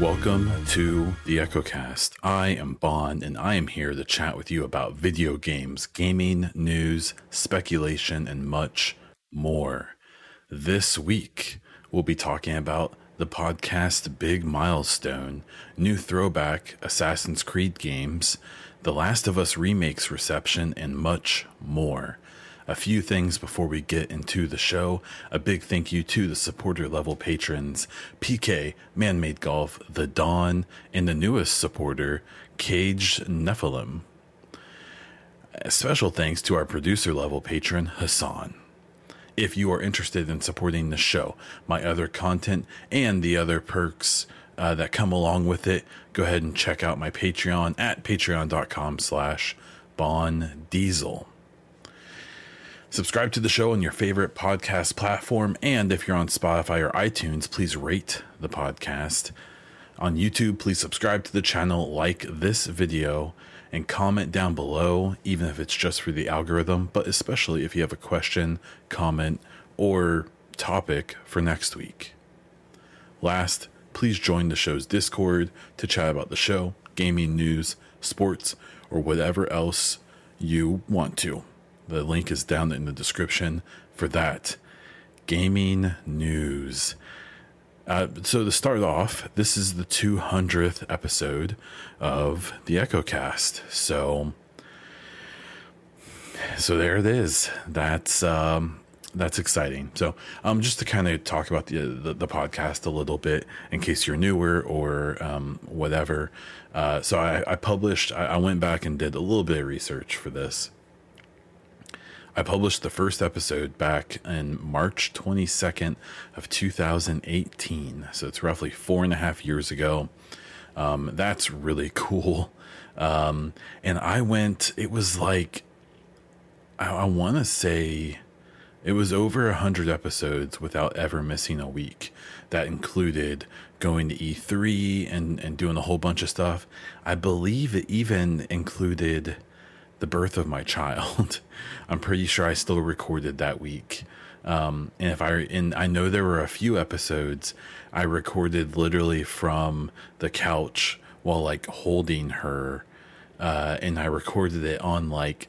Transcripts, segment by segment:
Welcome to the EchoCast. I am Baun, and I am here to chat with you about video games, gaming, news, speculation, and much more. This week, we'll be talking about the podcast Big Milestone, new throwback Assassin's Creed games, The Last of Us remakes reception, and much more. A few things before we get into the show. A big thank you to the supporter level patrons PK, Manmade Golf, The Dawn, and the newest supporter, Cage Nephilim. A special thanks to our producer level patron, Hassan. If you are interested in supporting the show, my other content, and the other perks uh, that come along with it, go ahead and check out my Patreon at patreon.com slash Baun Diesel. Subscribe to the show on your favorite podcast platform. And if you're on Spotify or iTunes, please rate the podcast. On YouTube, please subscribe to the channel, like this video, and comment down below, even if it's just for the algorithm, but especially if you have a question, comment, or topic for next week. Last, please join the show's Discord to chat about the show, gaming news, sports, or whatever else you want to. The link is down in the description for that. Gaming news. Uh, so to start off, this is the 200th episode of the EchoCast. So, so there it is. That's um, that's exciting. So, um, just to kind of talk about the, the, the podcast a little bit, in case you're newer or um, whatever. Uh, so I, I published. I, I went back and did a little bit of research for this. I published the first episode back in March 22nd of 2018. So it's roughly four and a half years ago. Um, that's really cool. Um, and I went, it was like, I, I want to say it was over a hundred episodes without ever missing a week. That included going to E3 and, and doing a whole bunch of stuff. I believe it even included the birth of my child. I'm pretty sure I still recorded that week. Um, and if I and I know there were a few episodes I recorded literally from the couch while like holding her, uh, and I recorded it on like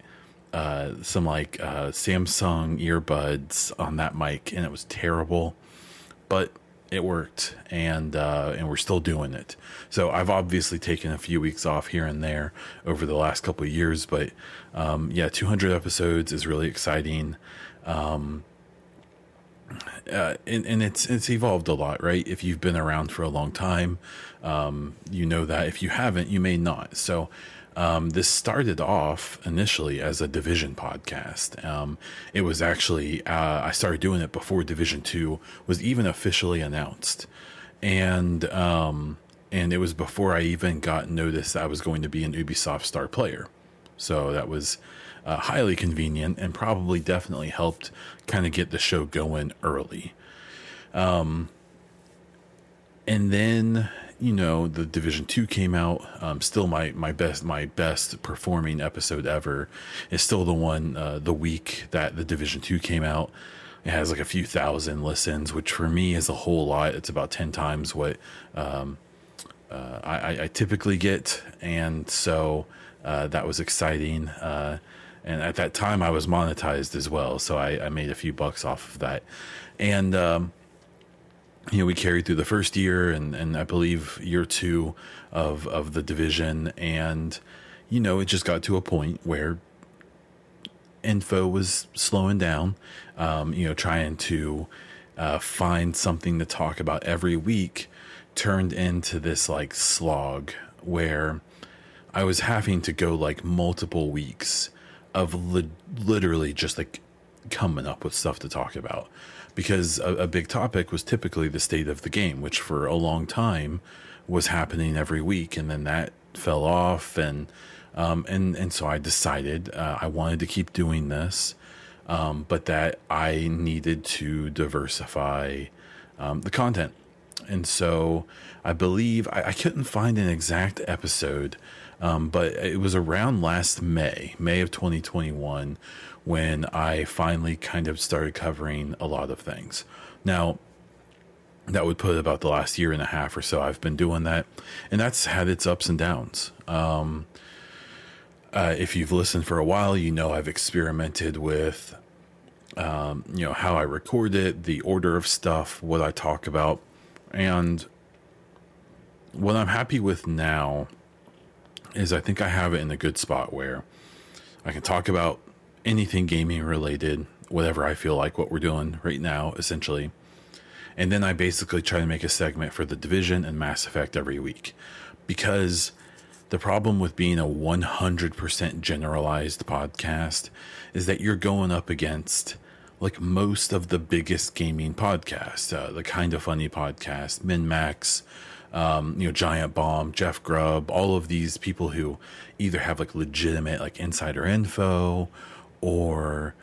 uh, some like uh, Samsung earbuds on that mic, and it was terrible, but it worked, and uh, and we're still doing it. So I've obviously taken a few weeks off here and there over the last couple of years, but um, yeah, 200 episodes is really exciting. Um, uh, and, and it's it's evolved a lot, right? If you've been around for a long time, um, you know that. If you haven't, you may not. So um, this started off initially as a Division podcast. Um, it was actually uh, I started doing it before Division Two was even officially announced, and um, and it was before I even got notice that I was going to be an Ubisoft star player. So that was uh, highly convenient and probably definitely helped kind of get the show going early. Um, and then you know the division 2 came out. Um, still my my best my best performing episode ever is still the one uh, the week that the division 2 came out. It has like a few thousand listens which for me is a whole lot. It's about 10 times what um, uh, I, I, typically get. And so uh, that was exciting. Uh, and at that time i was monetized as well. So i, I made a few bucks off of that. And um, you know, we carried through the first year and, and I believe year two of, of the division. And, you know, it just got to a point where info was slowing down, um, you know, trying to uh, find something to talk about every week turned into this like slog where I was having to go like multiple weeks of li- literally just like coming up with stuff to talk about because a, a big topic was typically the state of the game, which for a long time was happening every week, and then that fell off, and um, and and so I decided uh, I wanted to keep doing this, um, but that I needed to diversify um, the content, and so I believe I, I, couldn't find an exact episode. Um, but it was around last May, May of 2021, when I finally kind of started covering a lot of things. Now, that would put about the last year and a half or so I've been doing that, and that's had its ups and downs. Um, uh, if you've listened for a while, you know I've experimented with, um, you know, how I record it, the order of stuff, what I talk about, and what I'm happy with now is I think I have it in a good spot where I can talk about anything gaming related, whatever I feel like what we're doing right now, essentially. And then I basically try to make a segment for the division and Mass Effect every week. Because the problem with being a 100% generalized podcast is that you're going up against like most of the biggest gaming podcasts, uh, the Kinda Funny podcast, MinnMax, um, you know, Giant Bomb, Jeff Grubb, all of these people who either have like legitimate like insider info or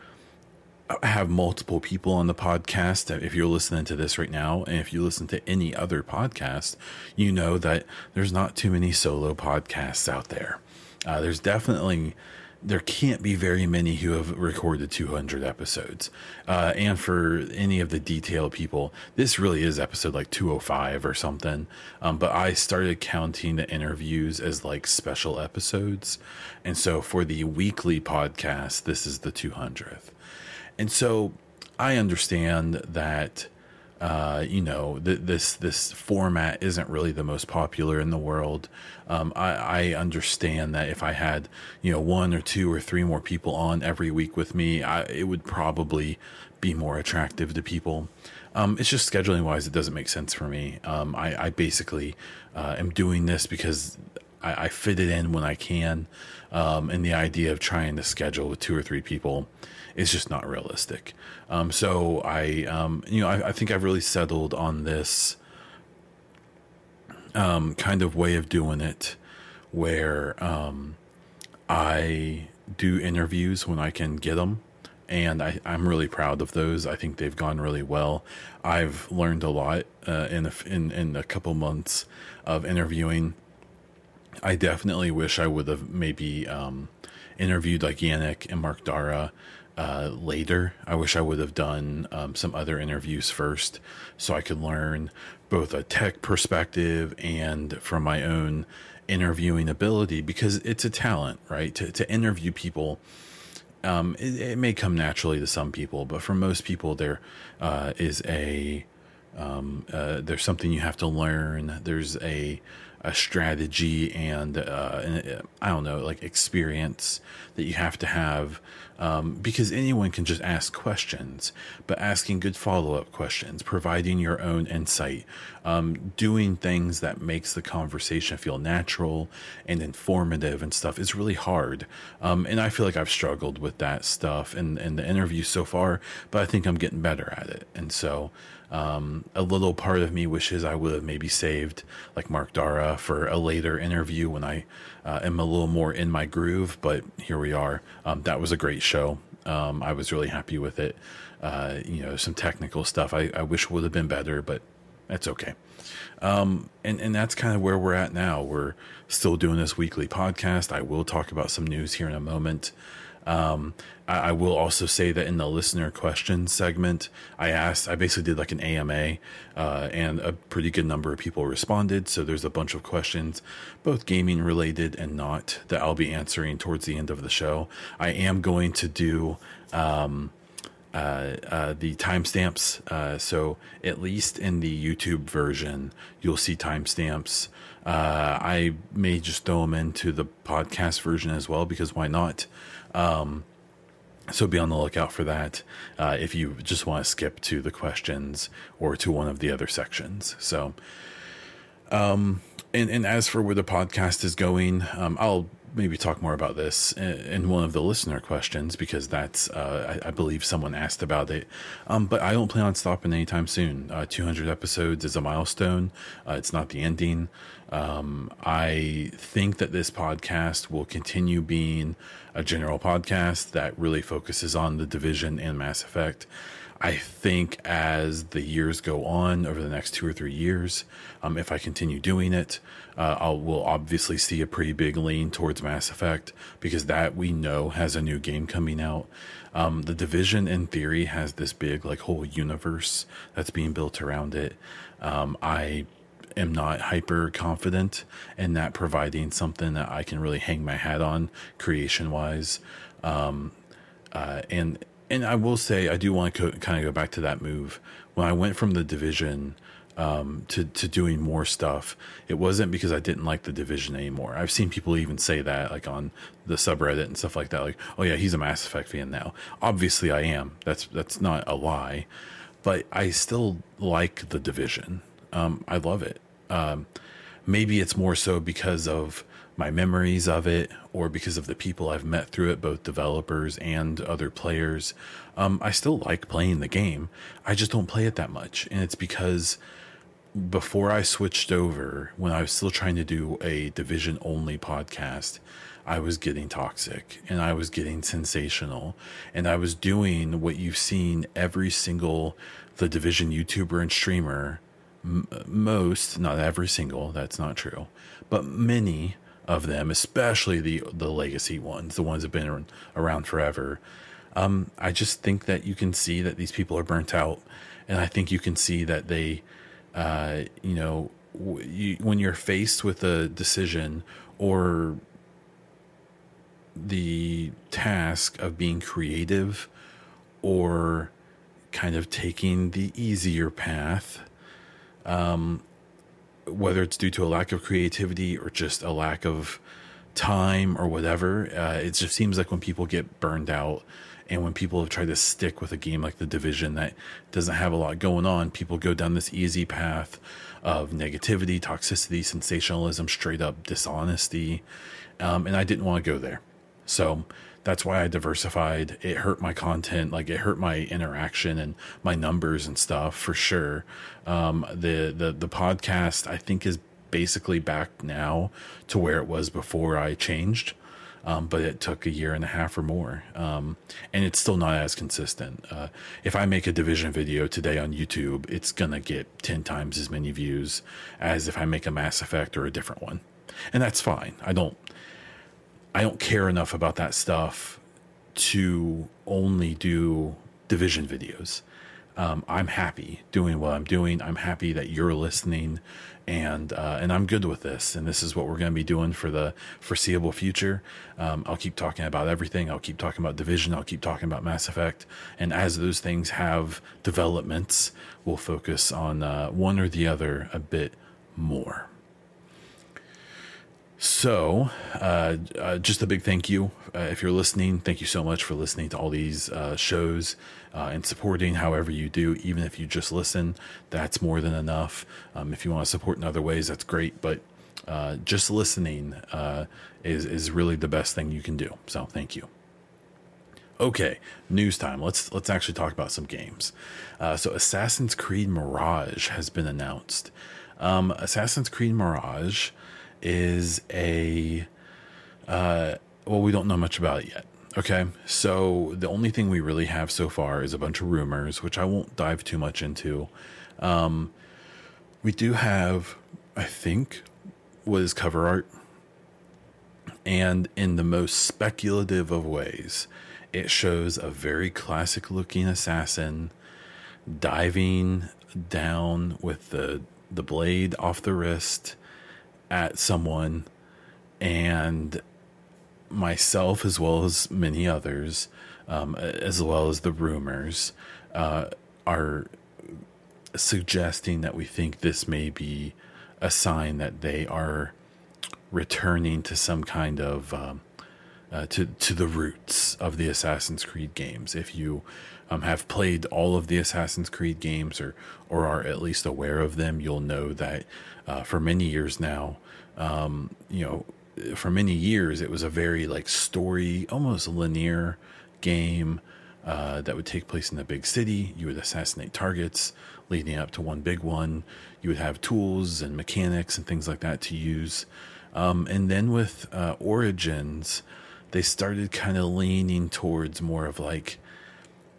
have multiple people on the podcast. If you're listening to this right now, and if you listen to any other podcast, you know that there's not too many solo podcasts out there. Uh, there's definitely there can't be very many who have recorded 200 episodes. Uh, and for any of the detailed people, this really is episode like 205 or something. Um, but I started counting the interviews as like special episodes. And so for the weekly podcast, this is the 200th. And so I understand that uh, you know, th- this this format isn't really the most popular in the world. Um, I, I, understand that if I had, you know, one or two or three more people on every week with me, I, it would probably be more attractive to people. Um, it's just scheduling wise, it doesn't make sense for me. Um, I, I, basically uh, am doing this because I, fit it in when I can, um, and the idea of trying to schedule with two or three people is just not realistic. Um, so I, um, you know, I, I, think I've really settled on this um, kind of way of doing it, where um, I do interviews when I can get them. And I, am really proud of those. I think they've gone really well. I've learned a lot uh, in, a, in in a couple months of interviewing. I definitely wish I would have maybe um, interviewed like Yannick and Mark Darrah uh, later. I wish I would have done um, some other interviews first so I could learn both a tech perspective and from my own interviewing ability because it's a talent, right? To, to interview people. Um, it, it, may come naturally to some people, but for most people, there uh, is a um, uh, there's something you have to learn. There's a a strategy and, uh, and I don't know, like experience that you have to have um, because anyone can just ask questions, but asking good follow up questions, providing your own insight, um, doing things that makes the conversation feel natural and informative and stuff is really hard. Um, and I feel like I've struggled with that stuff in, in the interview so far, but I think I'm getting better at it. And so, um, a little part of me wishes I would have maybe saved like Mark Darrah for a later interview when I uh, am a little more in my groove. But here we are. Um, that was a great show. Um, I was really happy with it. Uh, you know, some technical stuff I, I wish would have been better, but that's okay. Um, and, and that's kind of where we're at now. We're still doing this weekly podcast. I will talk about some news here in a moment. Um, I, I, will also say that in the listener question segment, I asked, I basically did like an AMA, uh, and a pretty good number of people responded. So there's a bunch of questions, both gaming related and not, that I'll be answering towards the end of the show. I am going to do. Um, uh, uh, the timestamps. Uh, so at least in the YouTube version, you'll see timestamps. Uh, I may just throw them into the podcast version as well because why not? Um, so be on the lookout for that uh, if you just want to skip to the questions or to one of the other sections. So, um, and, and as for where the podcast is going, um, I'll maybe talk more about this in, one of the listener questions because that's uh, I, I, believe someone asked about it. Um, but I don't plan on stopping anytime soon. Uh, 200 episodes is a milestone. Uh, it's not the ending. Um, I think that this podcast will continue being a general podcast that really focuses on the division and Mass Effect. I think as the years go on over the next two or three years, um, if I continue doing it, uh, I'll will obviously see a pretty big lean towards Mass Effect because that we know has a new game coming out. Um, the Division, in theory, has this big like whole universe that's being built around it. Um, I am not hyper confident in that providing something that I can really hang my hat on creation wise. Um, uh, and and I will say I do want to co- kind of go back to that move when I went from the division um, to to doing more stuff. It wasn't because I didn't like the division anymore. I've seen people even say that like on the subreddit and stuff like that. Like, oh yeah, he's a Mass Effect fan now. Obviously, I am. That's that's not a lie, but I still like the division. Um, I love it. Um, maybe it's more so because of my memories of it or because of the people I've met through it, both developers and other players. Um, I still like playing the game. I just don't play it that much. And it's because before I switched over, when I was still trying to do a division only podcast, I was getting toxic and I was getting sensational and I was doing what you've seen every single the division YouTuber and streamer m- most, not every single, that's not true, but many of them, especially the the legacy ones, the ones that have been around forever. Um, I just think that you can see that these people are burnt out, and I think you can see that they, uh, you know, w- you, when you're faced with a decision or the task of being creative or kind of taking the easier path, um, whether it's due to a lack of creativity or just a lack of time or whatever, uh, it just seems like when people get burned out and when people have tried to stick with a game like the division that doesn't have a lot going on, people go down this easy path of negativity, toxicity, sensationalism, straight up dishonesty. Um, and I didn't want to go there. So that's why I diversified. It hurt my content, like it hurt my interaction and my numbers and stuff for sure. Um, the the the podcast I think is basically back now to where it was before I changed. Um, but it took a year and a half or more. Um, and it's still not as consistent. Uh, if I make a division video today on YouTube, it's going to get 10 times as many views as if I make a Mass Effect or a different one. And that's fine. I don't, I don't care enough about that stuff to only do division videos. Um, I'm happy doing what I'm doing. I'm happy that you're listening, and uh, and I'm good with this. And this is what we're going to be doing for the foreseeable future. Um, I'll keep talking about everything. I'll keep talking about Division. I'll keep talking about Mass Effect. And as those things have developments, we'll focus on uh, one or the other a bit more. So, uh, uh, just a big thank you. Uh, if you're listening, thank you so much for listening to all these uh, shows uh, and supporting however you do. Even if you just listen, that's more than enough. Um, if you want to support in other ways, that's great. But uh, just listening is, is really the best thing you can do. So, thank you. Okay, news time. Let's let's actually talk about some games. so, Assassin's Creed Mirage has been announced. Um, Assassin's Creed Mirage is a uh, well, we don't know much about it yet. Okay, so the only thing we really have so far is a bunch of rumors, which I won't dive too much into. Um, we do have, I think, what is cover art, and in the most speculative of ways, it shows a very classic looking assassin diving down with the the blade off the wrist at someone and myself as well as many others um, as well as the rumors uh, are suggesting that we think this may be a sign that they are returning to some kind of um, uh, to to the roots of the Assassin's Creed games. If you um, have played all of the Assassin's Creed games or or are at least aware of them, you'll know that uh, for many years now, um, you know, for many years it was a very like story, almost linear game uh, that would take place in the big city. You would assassinate targets leading up to one big one. You would have tools and mechanics and things like that to use. Um, and then with uh, Origins, they started kind of leaning towards more of like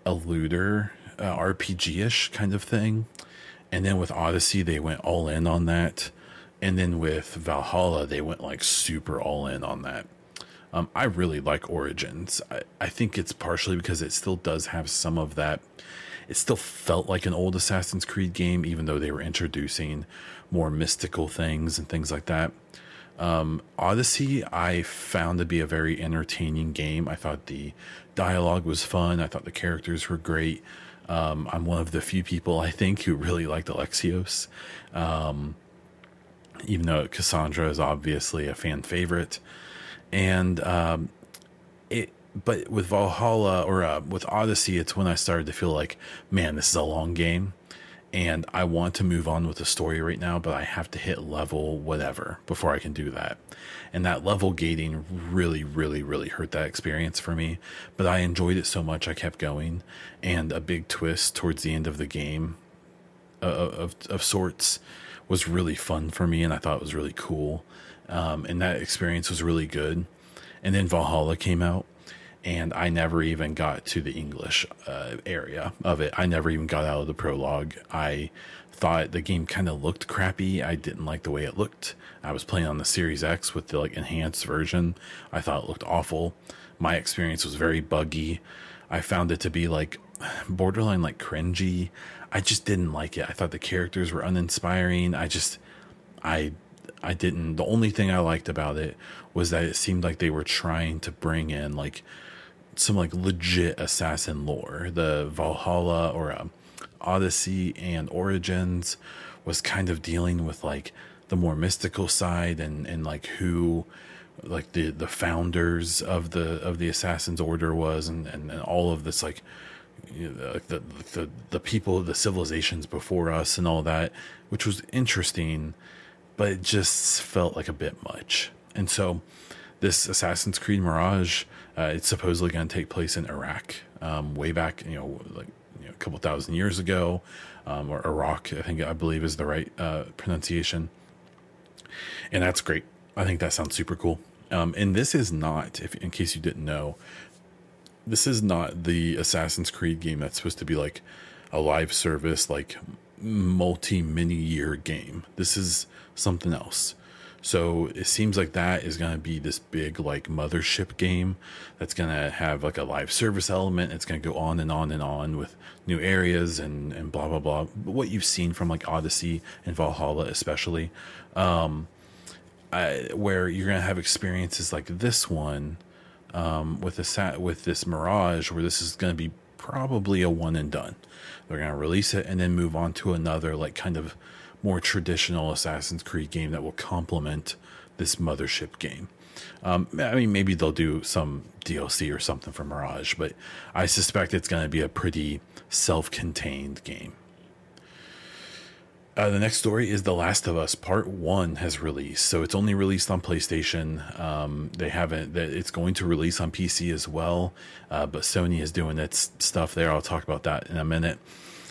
a looter uh, RPG ish kind of thing. And then with Odyssey, they went all in on that. And then with Valhalla, they went like super all in on that. Um, I really like Origins. I, I think it's partially because it still does have some of that. It still felt like an old Assassin's Creed game, even though they were introducing more mystical things and things like that. Um, Odyssey, I found to be a very entertaining game. I thought the dialogue was fun. I thought the characters were great. Um, I'm one of the few people I think who really liked Alexios, um, even though Cassandra is obviously a fan favorite. And um, it, but with Valhalla or uh, with Odyssey, it's when I started to feel like, man, this is a long game and I want to move on with the story right now, but I have to hit level whatever before I can do that. And that level gating really, really, really hurt that experience for me. But I enjoyed it so much, I kept going. And a big twist towards the end of the game, uh, of, of sorts, was really fun for me, and I thought it was really cool. Um, and that experience was really good. And then Valhalla came out, and I never even got to the English uh, area of it. I never even got out of the prologue. I thought the game kind of looked crappy. I didn't like the way it looked. I was playing on the Series X with the like enhanced version. I thought it looked awful. My experience was very buggy. I found it to be like borderline like cringy. I just didn't like it. I thought the characters were uninspiring. I just I I didn't the only thing I liked about it was that it seemed like they were trying to bring in like some like legit assassin lore. The Valhalla or uh, Odyssey and Origins was kind of dealing with like the more mystical side and and like who like the the founders of the of the assassins order was and and, and all of this like the, the the people the civilizations before us and all that which was interesting but it just felt like a bit much and so this assassin's creed mirage uh, it's supposedly going to take place in Iraq, um, way back, you know, like you know, a couple thousand years ago, um, or Iraq, I think I believe is the right uh, pronunciation. And that's great. I think that sounds super cool. Um, and this is not, if in case you didn't know, this is not the Assassin's Creed game that's supposed to be like a live service, like multi mini year game. This is something else. So it seems like that is going to be this big like mothership game that's going to have like a live service element. It's going to go on and on and on with new areas and and blah blah blah. But What you've seen from like Odyssey and Valhalla, especially, um, I, where you're going to have experiences like this one um, with this with this Mirage, where this is going to be probably a one and done. They're going to release it and then move on to another like kind of more traditional Assassin's Creed game that will complement this mothership game. Um, I mean, maybe they'll do some DLC or something for Mirage, but I suspect it's going to be a pretty self contained game. Uh, the next story is The Last of Us Part One has released, so it's only released on PlayStation. Um, they haven't. It's going to release on PC as well, uh, but Sony is doing its stuff there. I'll talk about that in a minute.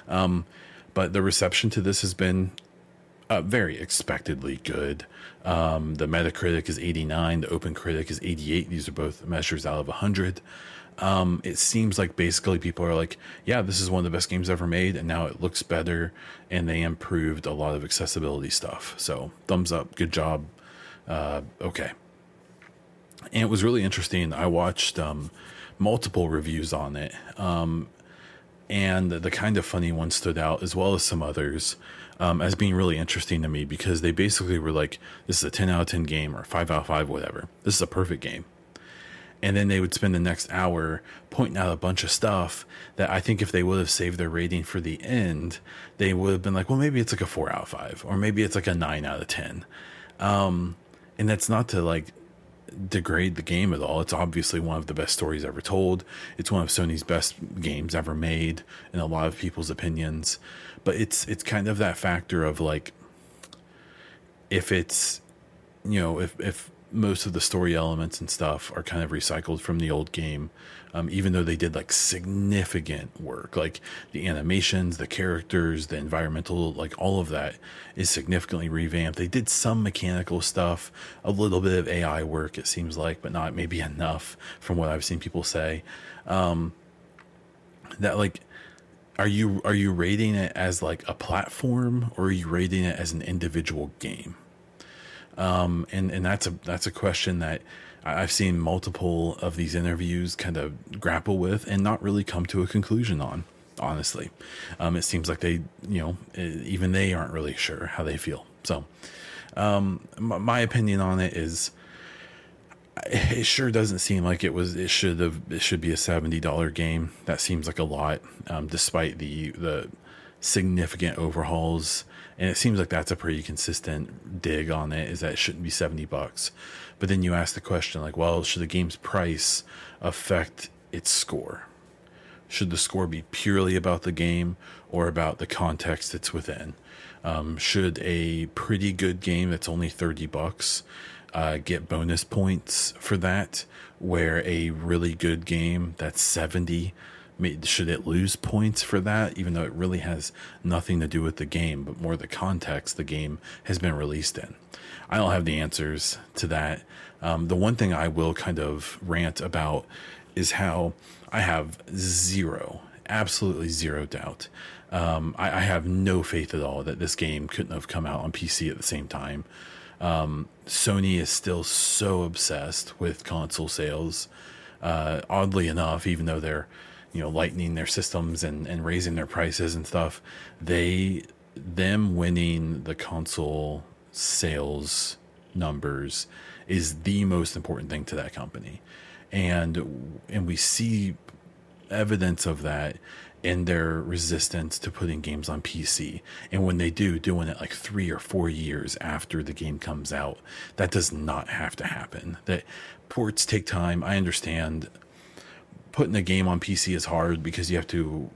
Um, but the reception to this has been uh, very expectedly good. Um, the Metacritic is 89, the Open Critic is 88. These are both measures out of 100. Um, it seems like basically people are like, yeah, this is one of the best games ever made, and now it looks better, and they improved a lot of accessibility stuff. So, thumbs up, good job. Uh, okay. And it was really interesting. I watched um, multiple reviews on it, um, and the Kinda Funny one stood out, as well as some others um, as being really interesting to me because they basically were like, this is a 10 out of 10 game or 5 out of 5, whatever. This is a perfect game. And then they would spend the next hour pointing out a bunch of stuff that I think if they would have saved their rating for the end, they would have been like, well, maybe it's like a 4 out of 5, or maybe it's like a 9 out of 10. Um, and that's not to like degrade the game at all. It's obviously one of the best stories ever told. It's one of Sony's best games ever made in a lot of people's opinions but it's it's kind of that factor of like if it's you know if if most of the story elements and stuff are kind of recycled from the old game um, even though they did like significant work. Like the animations the characters the environmental like all of that is significantly revamped. They did some mechanical stuff a little bit of ai work it seems like but not maybe enough from what i've seen people say. Um, that like are you are you rating it as like a platform or are you rating it as an individual game? Um, and and that's a that's a question that I've seen multiple of these interviews kind of grapple with and not really come to a conclusion on. Honestly, um, it seems like they you know even they aren't really sure how they feel. So, um, my opinion on it is it sure doesn't seem like it was it should have it should be a $70 game that seems like a lot um, despite the the significant overhauls and it seems like that's a pretty consistent dig on it is that it shouldn't be 70 bucks. But then you ask the question like well should the game's price affect its score? Should the score be purely about the game or about the context it's within? Um, should a pretty good game that's only 30 bucks uh, get bonus points for that, where a really good game that's 70 should it lose points for that even though it really has nothing to do with the game but more the context the game has been released in? I don't have the answers to that. Um, the one thing i will kind of rant about is how i have zero absolutely zero doubt. Um, I, I, have no faith at all that this game couldn't have come out on pc at the same time. Um, Sony is still so obsessed with console sales. Uh, oddly enough, even though they're you know lightening their systems and, and raising their prices and stuff, they them winning the console sales numbers is the most important thing to that company, and and we see evidence of that in their resistance to putting games on PC. And when they do, doing it like three or four years after the game comes out, that does not have to happen. That ports take time. I understand putting a game on PC is hard because you have to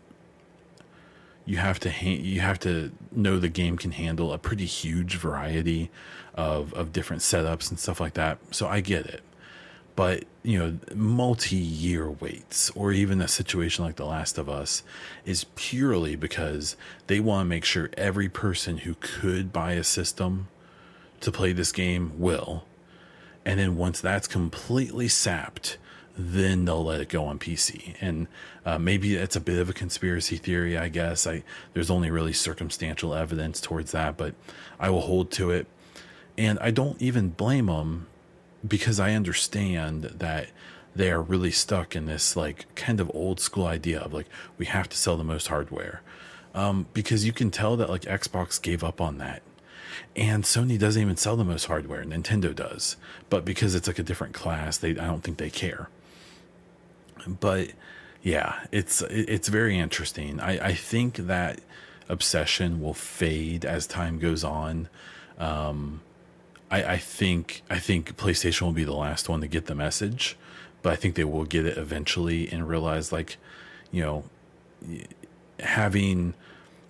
you have to ha- you have to know the game can handle a pretty huge variety of of different setups and stuff like that. So I get it but you know multi-year waits or even a situation like the last of us is purely because they want to make sure every person who could buy a system to play this game will and then once that's completely sapped then they'll let it go on PC. And uh, maybe it's a bit of a conspiracy theory, I guess. I there's only really circumstantial evidence towards that, but I will hold to it. And I don't even blame them because I understand that they are really stuck in this like kind of old school idea of like we have to sell the most hardware um, because you can tell that like xbox gave up on that and sony doesn't even sell the most hardware nintendo does but because it's like a different class they i don't think they care but yeah it's it's very interesting. I i think that obsession will fade as time goes on. Um, I, I think I think PlayStation will be the last one to get the message, but I think they will get it eventually and realize like, you know, having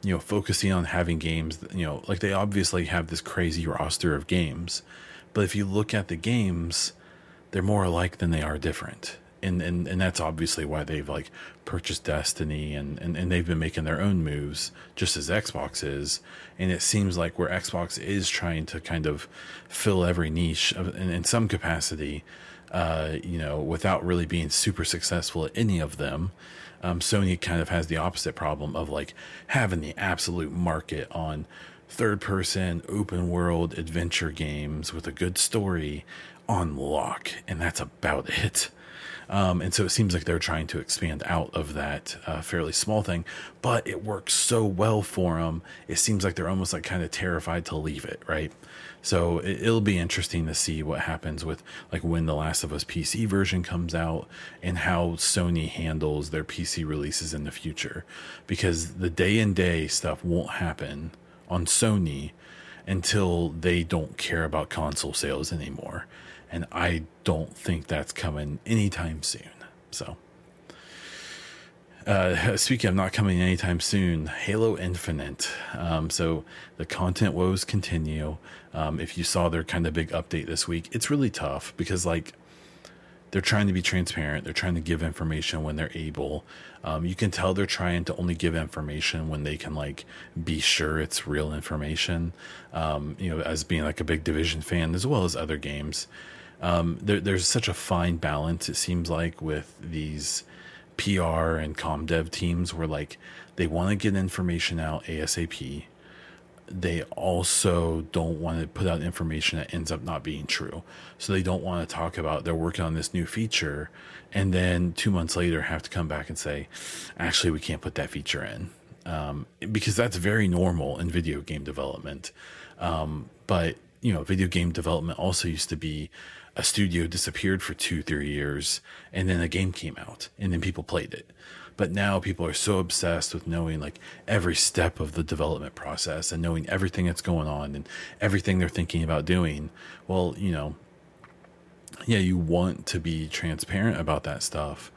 you know focusing on having games you know like they obviously have this crazy roster of games but if you look at the games they're more alike than they are different and and, and that's obviously why they've like purchased Destiny and, and and they've been making their own moves just as Xbox is. And it seems like where Xbox is trying to kind of fill every niche of, in, in some capacity uh, you know without really being super successful at any of them um, Sony kind of has the opposite problem of like having the absolute market on third person open world adventure games with a good story on lock and that's about it um, and so it seems like they're trying to expand out of that uh, fairly small thing, but it works so well for them. It seems like they're almost like kind of terrified to leave it, right? So it, will be interesting to see what happens with like when the Last of Us PC version comes out and how Sony handles their PC releases in the future, because the day and day stuff won't happen on Sony until they don't care about console sales anymore and I don't think that's coming anytime soon. So, uh, speaking of not coming anytime soon, Halo Infinite. Um, so the content woes continue. Um, if you saw their kind of big update this week, it's really tough because like they're trying to be transparent. They're trying to give information when they're able. Um, you can tell they're trying to only give information when they can like be sure it's real information. Um, you know, as being like a big division fan as well as other games um, there, there's such a fine balance it seems like with these PR and com dev teams where like they want to get information out ASAP. They also don't want to put out information that ends up not being true. So they don't want to talk about they're working on this new feature and then two months later have to come back and say, actually, we can't put that feature in. Um, because that's very normal in video game development. Um, but, you know, video game development also used to be a studio disappeared for two, three years, and then a game came out, and then people played it. But now people are so obsessed with knowing like every step of the development process and knowing everything that's going on and everything they're thinking about doing. Well, you know, yeah, you want to be transparent about that stuff,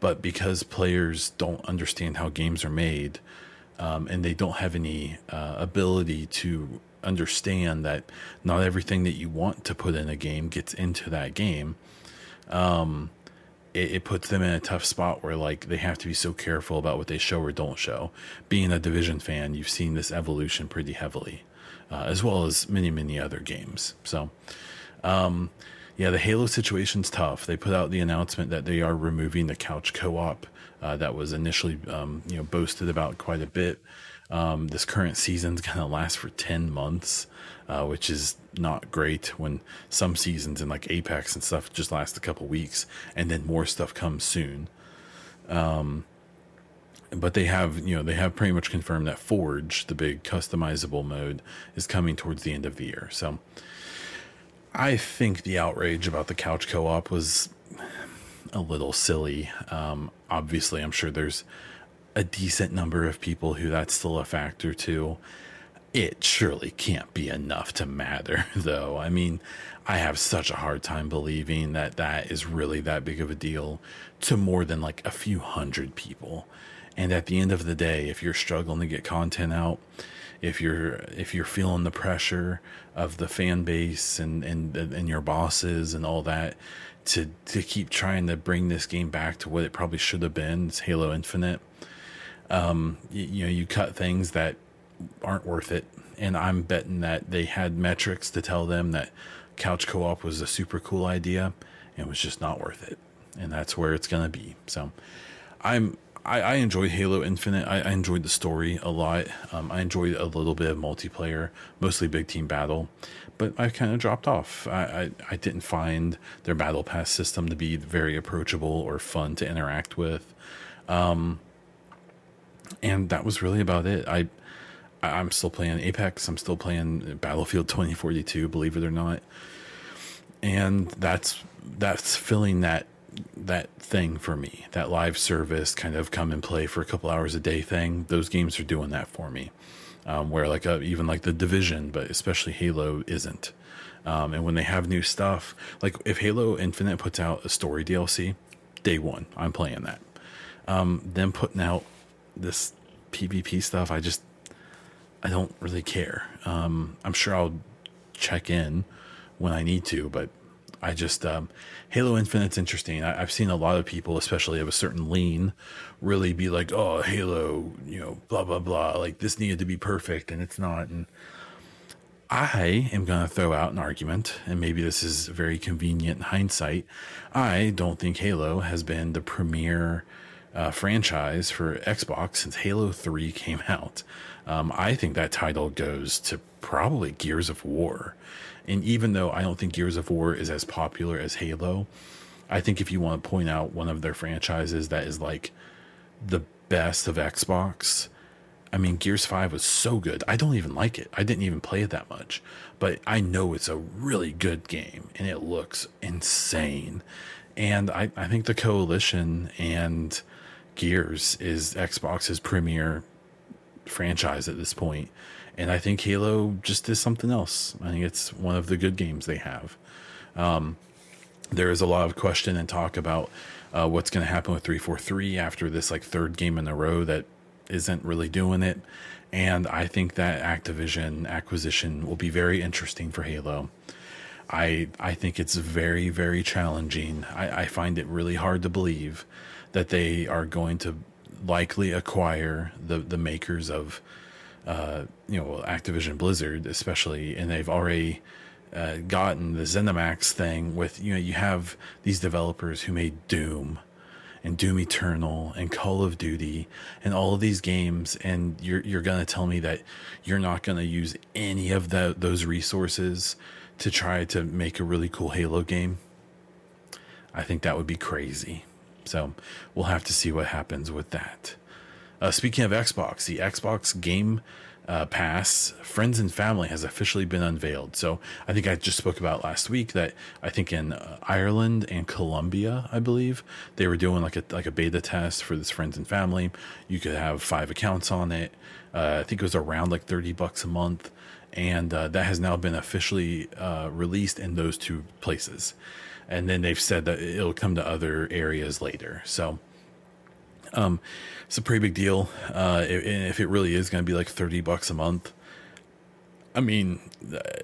but because players don't understand how games are made, um, and they don't have any uh, ability to understand that not everything that you want to put in a game gets into that game. Um, it, it, puts them in a tough spot where like they have to be so careful about what they show or don't show. Being a division fan, you've seen this evolution pretty heavily, uh, as well as many many other games. So, um, yeah, the Halo situation's tough. They put out the announcement that they are removing the couch co-op uh, that was initially um, you know boasted about quite a bit. Um, this current season's going to last for 10 months, uh, which is not great when some seasons in like Apex and stuff just last a couple weeks and then more stuff comes soon. Um, but they have, you know, they have pretty much confirmed that Forge, the big customizable mode, is coming towards the end of the year. So I think the outrage about the couch co op was a little silly. Um, obviously, I'm sure there's a decent number of people who that's still a factor to. It surely can't be enough to matter, though. I mean, I have such a hard time believing that that is really that big of a deal to more than like a few hundred people. And at the end of the day, if you're struggling to get content out, if you're if you're feeling the pressure of the fan base and and and your bosses and all that to to keep trying to bring this game back to what it probably should have been, it's Halo Infinite um, you, you know, you cut things that aren't worth it. And I'm betting that they had metrics to tell them that couch co-op was a super cool idea and was just not worth it. And that's where it's gonna be. So I'm I, I enjoyed Halo Infinite. I, I, enjoyed the story a lot. Um, I enjoyed a little bit of multiplayer, mostly big team battle, but I kind of dropped off. I, I, I, didn't find their battle pass system to be very approachable or fun to interact with. Um, and that was really about it. I I'm still playing Apex. I'm still playing Battlefield 2042, believe it or not. And that's that's filling that that thing for me. That live service kind of come and play for a couple hours a day thing. Those games are doing that for me. Um, where like a, even like the Division, but especially Halo isn't. Um, and when they have new stuff, like if Halo Infinite puts out a story DLC, day one, I'm playing that. Um, them putting out this PvP stuff, I just I don't really care. Um, I'm sure I'll check in when I need to, but I just um, Halo Infinite's interesting. I, have seen a lot of people, especially of a certain lean, really be like, "Oh, Halo, you know, blah blah blah. Like this needed to be perfect, and it's not." And I am going to throw out an argument, and maybe this is very convenient in hindsight. I don't think Halo has been the premier uh, franchise for Xbox since Halo 3 came out. Um, I think that title goes to probably Gears of War. And even though I don't think Gears of War is as popular as Halo, I think if you want to point out one of their franchises that is like the best of Xbox, I mean, Gears 5 was so good. I don't even like it. I didn't even play it that much. But I know it's a really good game and it looks insane. And I, I think the Coalition and Gears is Xbox's premier franchise at this point, and I think Halo just is something else. I think it's one of the good games they have. Um, there is a lot of question and talk about uh, what's going to happen with 343 after this like third game in a row that isn't really doing it. And I think that Activision acquisition will be very interesting for Halo. I I think it's very very challenging. I, I find it really hard to believe that they are going to likely acquire the the makers of uh, you know Activision Blizzard especially and they've already uh, gotten the ZeniMax thing with you know you have these developers who made Doom and Doom Eternal and Call of Duty and all of these games, and you're you're gonna tell me that you're not gonna use any of the, those resources to try to make a really cool Halo game? I think that would be crazy. So we'll have to see what happens with that. Uh, speaking of Xbox, the Xbox Game uh, Pass Friends and Family has officially been unveiled. So I think I just spoke about last week that I think in uh, Ireland and Colombia, I believe they were doing like a like a beta test for this Friends and Family. You could have five accounts on it. Uh, I think it was around like thirty bucks a month, and uh, that has now been officially uh, released in those two places. And then they've said that it'll come to other areas later. So um, it's a pretty big deal. Uh, if it really is going to be like 30 bucks a month, I mean,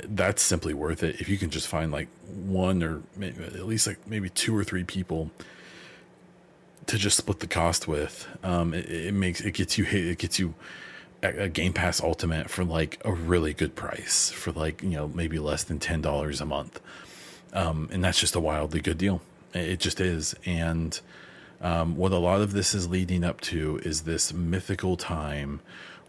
that's simply worth it. If you can just find like one or at least like maybe two or three people to just split the cost with, um, it, it makes it gets you it gets you a Game Pass Ultimate for like a really good price for like you know maybe less than ten dollars a month, um, and that's just a wildly good deal. It just is, and um, what a lot of this is leading up to is this mythical time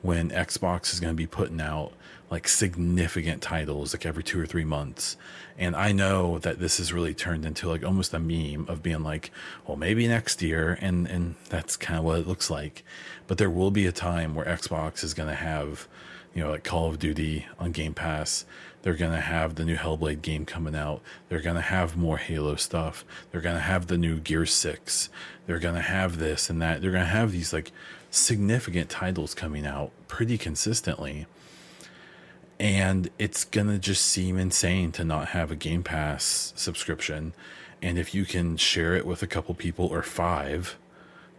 when Xbox is going to be putting out like significant titles like every two or three months. And I know that this has really turned into like almost a meme of being like, well, maybe next year. And, and that's kind of what it looks like. But there will be a time where Xbox is going to have, you know, like Call of Duty on Game Pass. They're going to have the new Hellblade game coming out. They're going to have more Halo stuff. They're going to have the new Gear 6. They're going to have this and that. They're going to have these like significant titles coming out pretty consistently. And it's going to just seem insane to not have a Game Pass subscription. And if you can share it with a couple people or five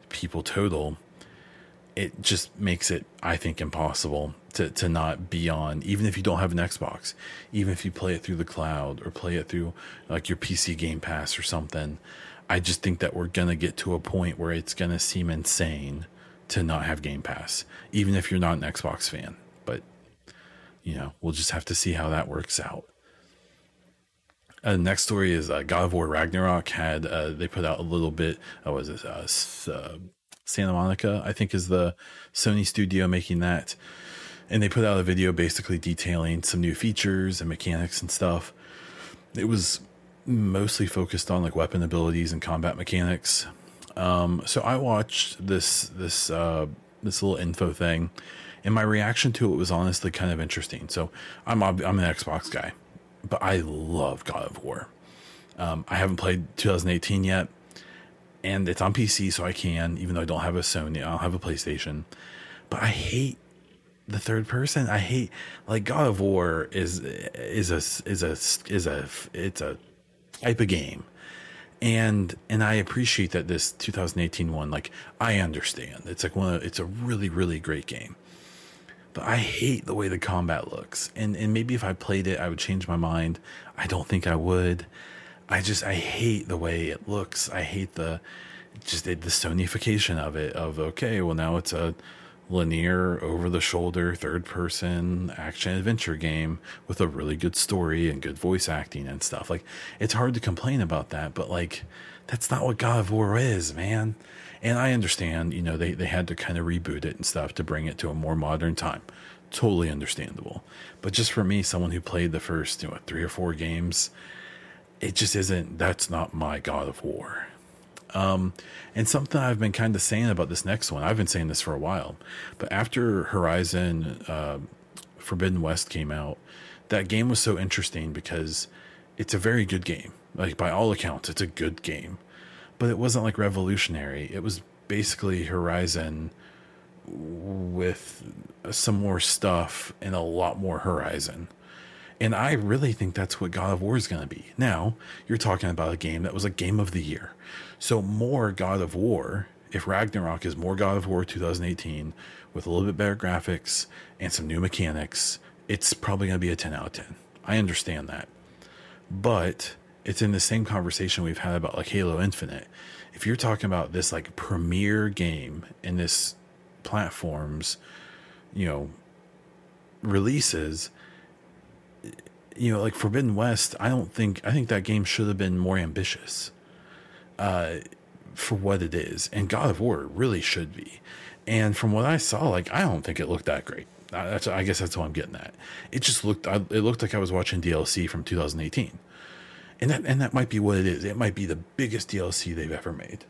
people total, it just makes it, I think, impossible to, to not be on, even if you don't have an Xbox, even if you play it through the cloud or play it through like your PC Game Pass or something. I just think that we're going to get to a point where it's going to seem insane to not have Game Pass, even if you're not an Xbox fan. But, you know, we'll just have to see how that works out. Uh, next story is uh, God of War Ragnarok had, uh, they put out a little bit, uh, was it, uh, uh, Santa Monica, I think is the Sony studio making that. And they put out a video basically detailing some new features and mechanics and stuff. It was mostly focused on like weapon abilities and combat mechanics. Um, so I watched this this uh, this little info thing, and my reaction to it was honestly kind of interesting. So I'm I'm an Xbox guy, but I love God of War. Um, I haven't played 2018 yet, and it's on PC, so I can, even though I don't have a Sony, I don't have a PlayStation. But I hate the third person. I hate like God of War is is a is a is a it's a type of game. And and I appreciate that this 2018 one, like I understand. It's like one of, it's a really, really great game. But I hate the way the combat looks. And and maybe if I played it, I would change my mind. I don't think I would. I just I hate the way it looks. I hate the just the, Sonyification of it. Of okay, well now it's a linear, over the shoulder, third person action adventure game with a really good story and good voice acting and stuff. Like, it's hard to complain about that, but like, that's not what God of War is, man. And I understand, you know, they, they had to kind of reboot it and stuff to bring it to a more modern time. Totally understandable. But just for me, someone who played the first, you know, three or four games, it just isn't, that's not my God of War. Um, and something I've been kind of saying about this next one, I've been saying this for a while, but after Horizon uh, Forbidden West came out, that game was so interesting because it's a very good game. Like, by all accounts, it's a good game, but it wasn't like revolutionary. It was basically Horizon with some more stuff and a lot more Horizon. And I really think that's what God of War is going to be. Now, you're talking about a game that was a game of the year. So, more God of War, if Ragnarok is more God of War 2018 with a little bit better graphics and some new mechanics, it's probably going to be a 10 out of 10. I understand that. But it's in the same conversation we've had about like Halo Infinite. If you're talking about this like premier game in this platforms, you know, releases, you know, like Forbidden West, I don't think I think that game should have been more ambitious. Uh, for what it is, and God of War really should be. And from what I saw, like I don't think it looked that great. That's I guess that's what I'm getting at. It just looked I, it looked like I was watching DLC from 2018, and that and that might be what it is. It might be the biggest DLC they've ever made,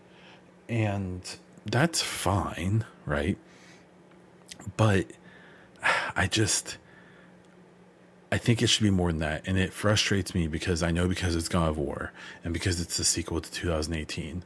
and that's fine, right? But I just I think it should be more than that, and it frustrates me because I know because it's God of War and because it's the sequel to 2018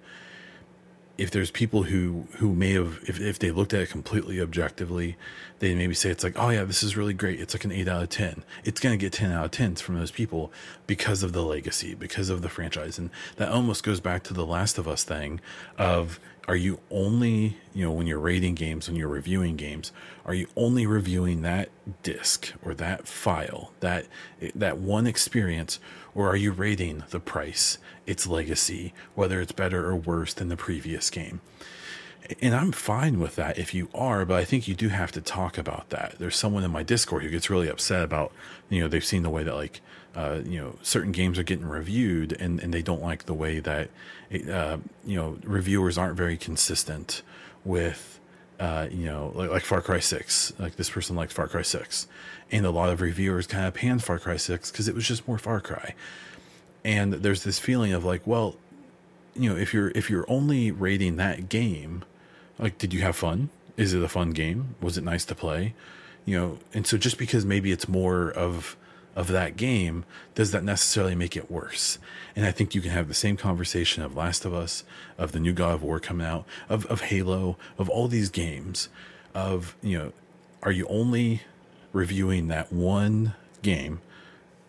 if there's people who who may have if, if they looked at it completely objectively they maybe say it's like oh yeah this is really great. It's like an 8 out of 10 it's going to get 10 out of 10s from those people because of the legacy because of the franchise. And that almost goes back to the last of us thing of are you only you know when you're rating games when you're reviewing games are you only reviewing that disc or that file that that one experience or are you rating the price its legacy whether it's better or worse than the previous game and I'm fine with that if you are, but I think you do have to talk about that. There's someone in my Discord who gets really upset about, you know, they've seen the way that like, uh, you know, certain games are getting reviewed and, and they don't like the way that, it, uh, you know, reviewers aren't very consistent with, uh, you know, like, like Far Cry 6. Like this person likes Far Cry 6. And a lot of reviewers kind of panned Far Cry 6 because it was just more Far Cry. And there's this feeling of like, well, you know, if you're if you're only rating that game, like, did you have fun? Is it a fun game? Was it nice to play? You know, and so just because maybe it's more of of that game, does that necessarily make it worse? And I think you can have the same conversation of Last of Us, of the new God of War coming out, of, of Halo, of all these games, of, you know, are you only reviewing that one game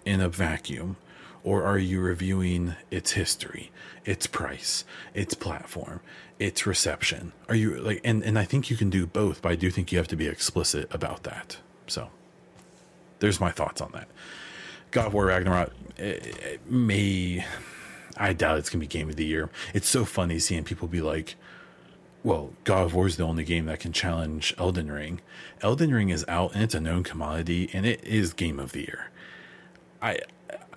in a vacuum? Or are you reviewing its history, its price, its platform, its reception? Are you like, and, and I think you can do both, but I do think you have to be explicit about that. So there's my thoughts on that. God of War Ragnarok it, it may, I doubt it's gonna be game of the year. It's so funny seeing people be like, well, God of War is the only game that can challenge Elden Ring. Elden Ring is out and it's a known commodity and it is game of the year. I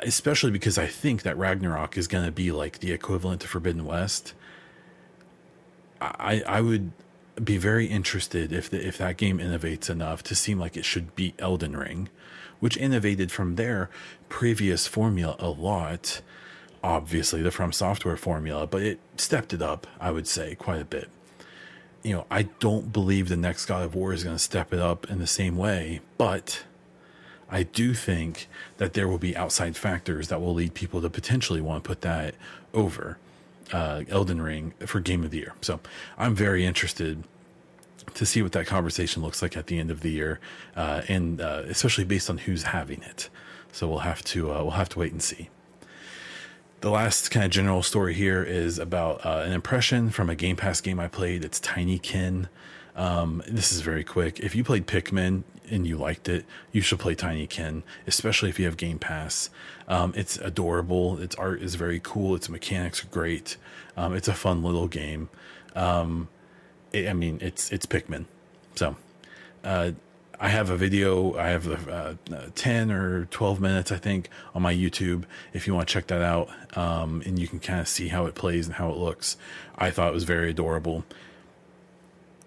especially because I think that Ragnarok is going to be like the equivalent to Forbidden West. I I would be very interested if the, if that game innovates enough to seem like it should beat Elden Ring, which innovated from their previous formula a lot. Obviously, the From Software formula, but it stepped it up. I would say quite a bit. You know, I don't believe the next God of War is going to step it up in the same way, but I do think that there will be outside factors that will lead people to potentially want to put that over uh, Elden Ring for Game of the Year. So I'm very interested to see what that conversation looks like at the end of the year, uh, and uh, especially based on who's having it. So we'll have to uh, we'll have to wait and see. The last kind of general story here is about uh, an impression from a Game Pass game I played. It's Tinykin. Um, this is very quick. If you played Pikmin and you liked it, you should play Tinykin, especially if you have Game Pass. Um, it's adorable. Its art is very cool. Its mechanics are great. Um, it's a fun little game. Um, it, I mean, it's it's Pikmin. So, uh, I have a video. I have uh, uh, ten or twelve minutes, I think, on my YouTube. If you want to check that out, um, and you can kind of see how it plays and how it looks. I thought it was very adorable.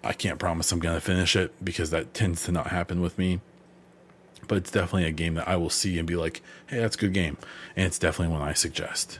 I can't promise I'm going to finish it because that tends to not happen with me. But it's definitely a game that I will see and be like, hey, that's a good game. And it's definitely one I suggest.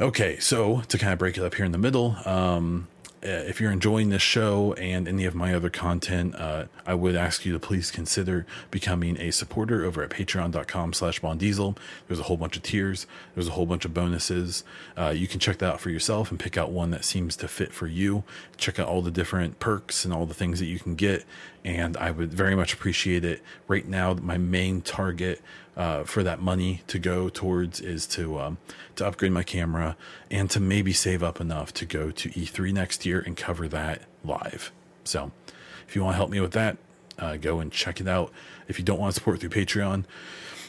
Okay, so to kind of break it up here in the middle, um, if you're enjoying this show and any of my other content, uh, I would ask you to please consider becoming a supporter over at patreon.com slash baundiesel. There's a whole bunch of tiers. There's a whole bunch of bonuses. Uh, you can check that out for yourself and pick out one that seems to fit for you. Check out all the different perks and all the things that you can get. And I would very much appreciate it. Right now, my main target uh, for that money to go towards is to um, to upgrade my camera and to maybe save up enough to go to E3 next year and cover that live. So, if you want to help me with that, uh, go and check it out. If you don't want to support through Patreon,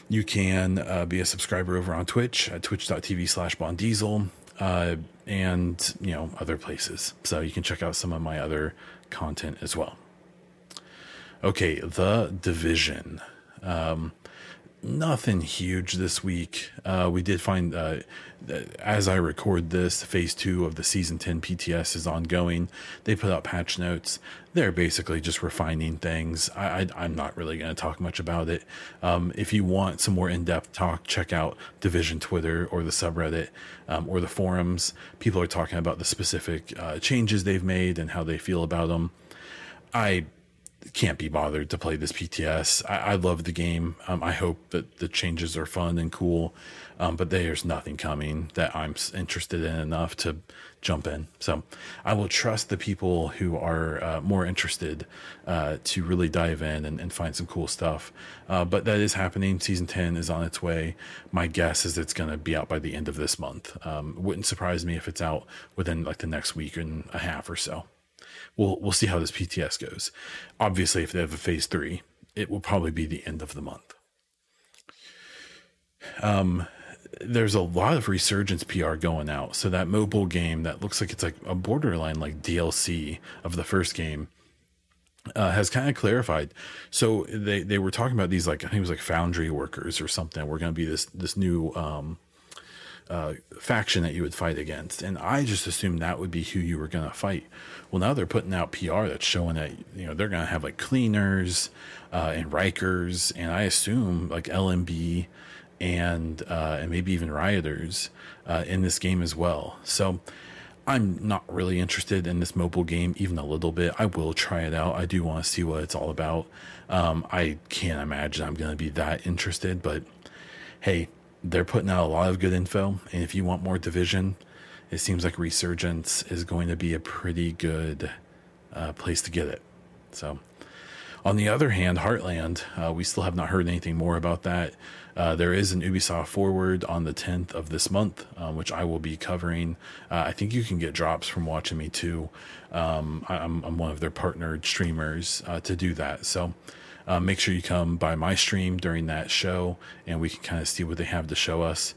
you can uh, be a subscriber over on Twitch at twitch.tv slash baundiesel uh, and, you know, other places. So you can check out some of my other content as well. Okay, The Division. Um, nothing huge this week. Uh, we did find, uh, as I record this, phase two of the season 10 PTS is ongoing. They put out patch notes. They're basically just refining things. I, am not really going to talk much about it. Um, if you want some more in depth talk, check out Division Twitter or the subreddit um, or the forums. People are talking about the specific uh, changes they've made and how they feel about them. I can't be bothered to play this PTS. I, I love the game. Um, I hope that the changes are fun and cool, um, but there's nothing coming that I'm interested in enough to jump in. So I will trust the people who are uh, more interested uh, to really dive in and, and find some cool stuff. Uh, but that is happening. Season 10 is on its way. My guess is it's going to be out by the end of this month. Um, wouldn't surprise me if it's out within like the next week and a half or so we'll we'll see how this PTS goes. Obviously, if they have a phase three, it will probably be the end of the month. Um, there's a lot of resurgence PR going out. So that mobile game that looks like it's like a borderline like DLC of the first game uh, has kind of clarified. So they they were talking about these like I think it was like foundry workers or something. We're going to be this this new um, uh, faction that you would fight against, and I just assumed that would be who you were going to fight. Well, now they're putting out PR that's showing that you know they're going to have like cleaners uh, and Rikers, and I assume like LMB and uh, and maybe even rioters uh, in this game as well. So I'm not really interested in this mobile game even a little bit. I will try it out. I do want to see what it's all about. Um, I can't imagine I'm going to be that interested, but hey, they're putting out a lot of good info. And if you want more division, it seems like Resurgence is going to be a pretty good uh, place to get it. So, on the other hand, Heartland, uh, we still have not heard anything more about that. Uh, there is an Ubisoft forward on the 10th of this month, uh, which I will be covering. Uh, I think you can get drops from watching me too. Um, I'm, I'm, one of their partnered streamers uh, to do that. So, uh, make sure you come by my stream during that show and we can kind of see what they have to show us.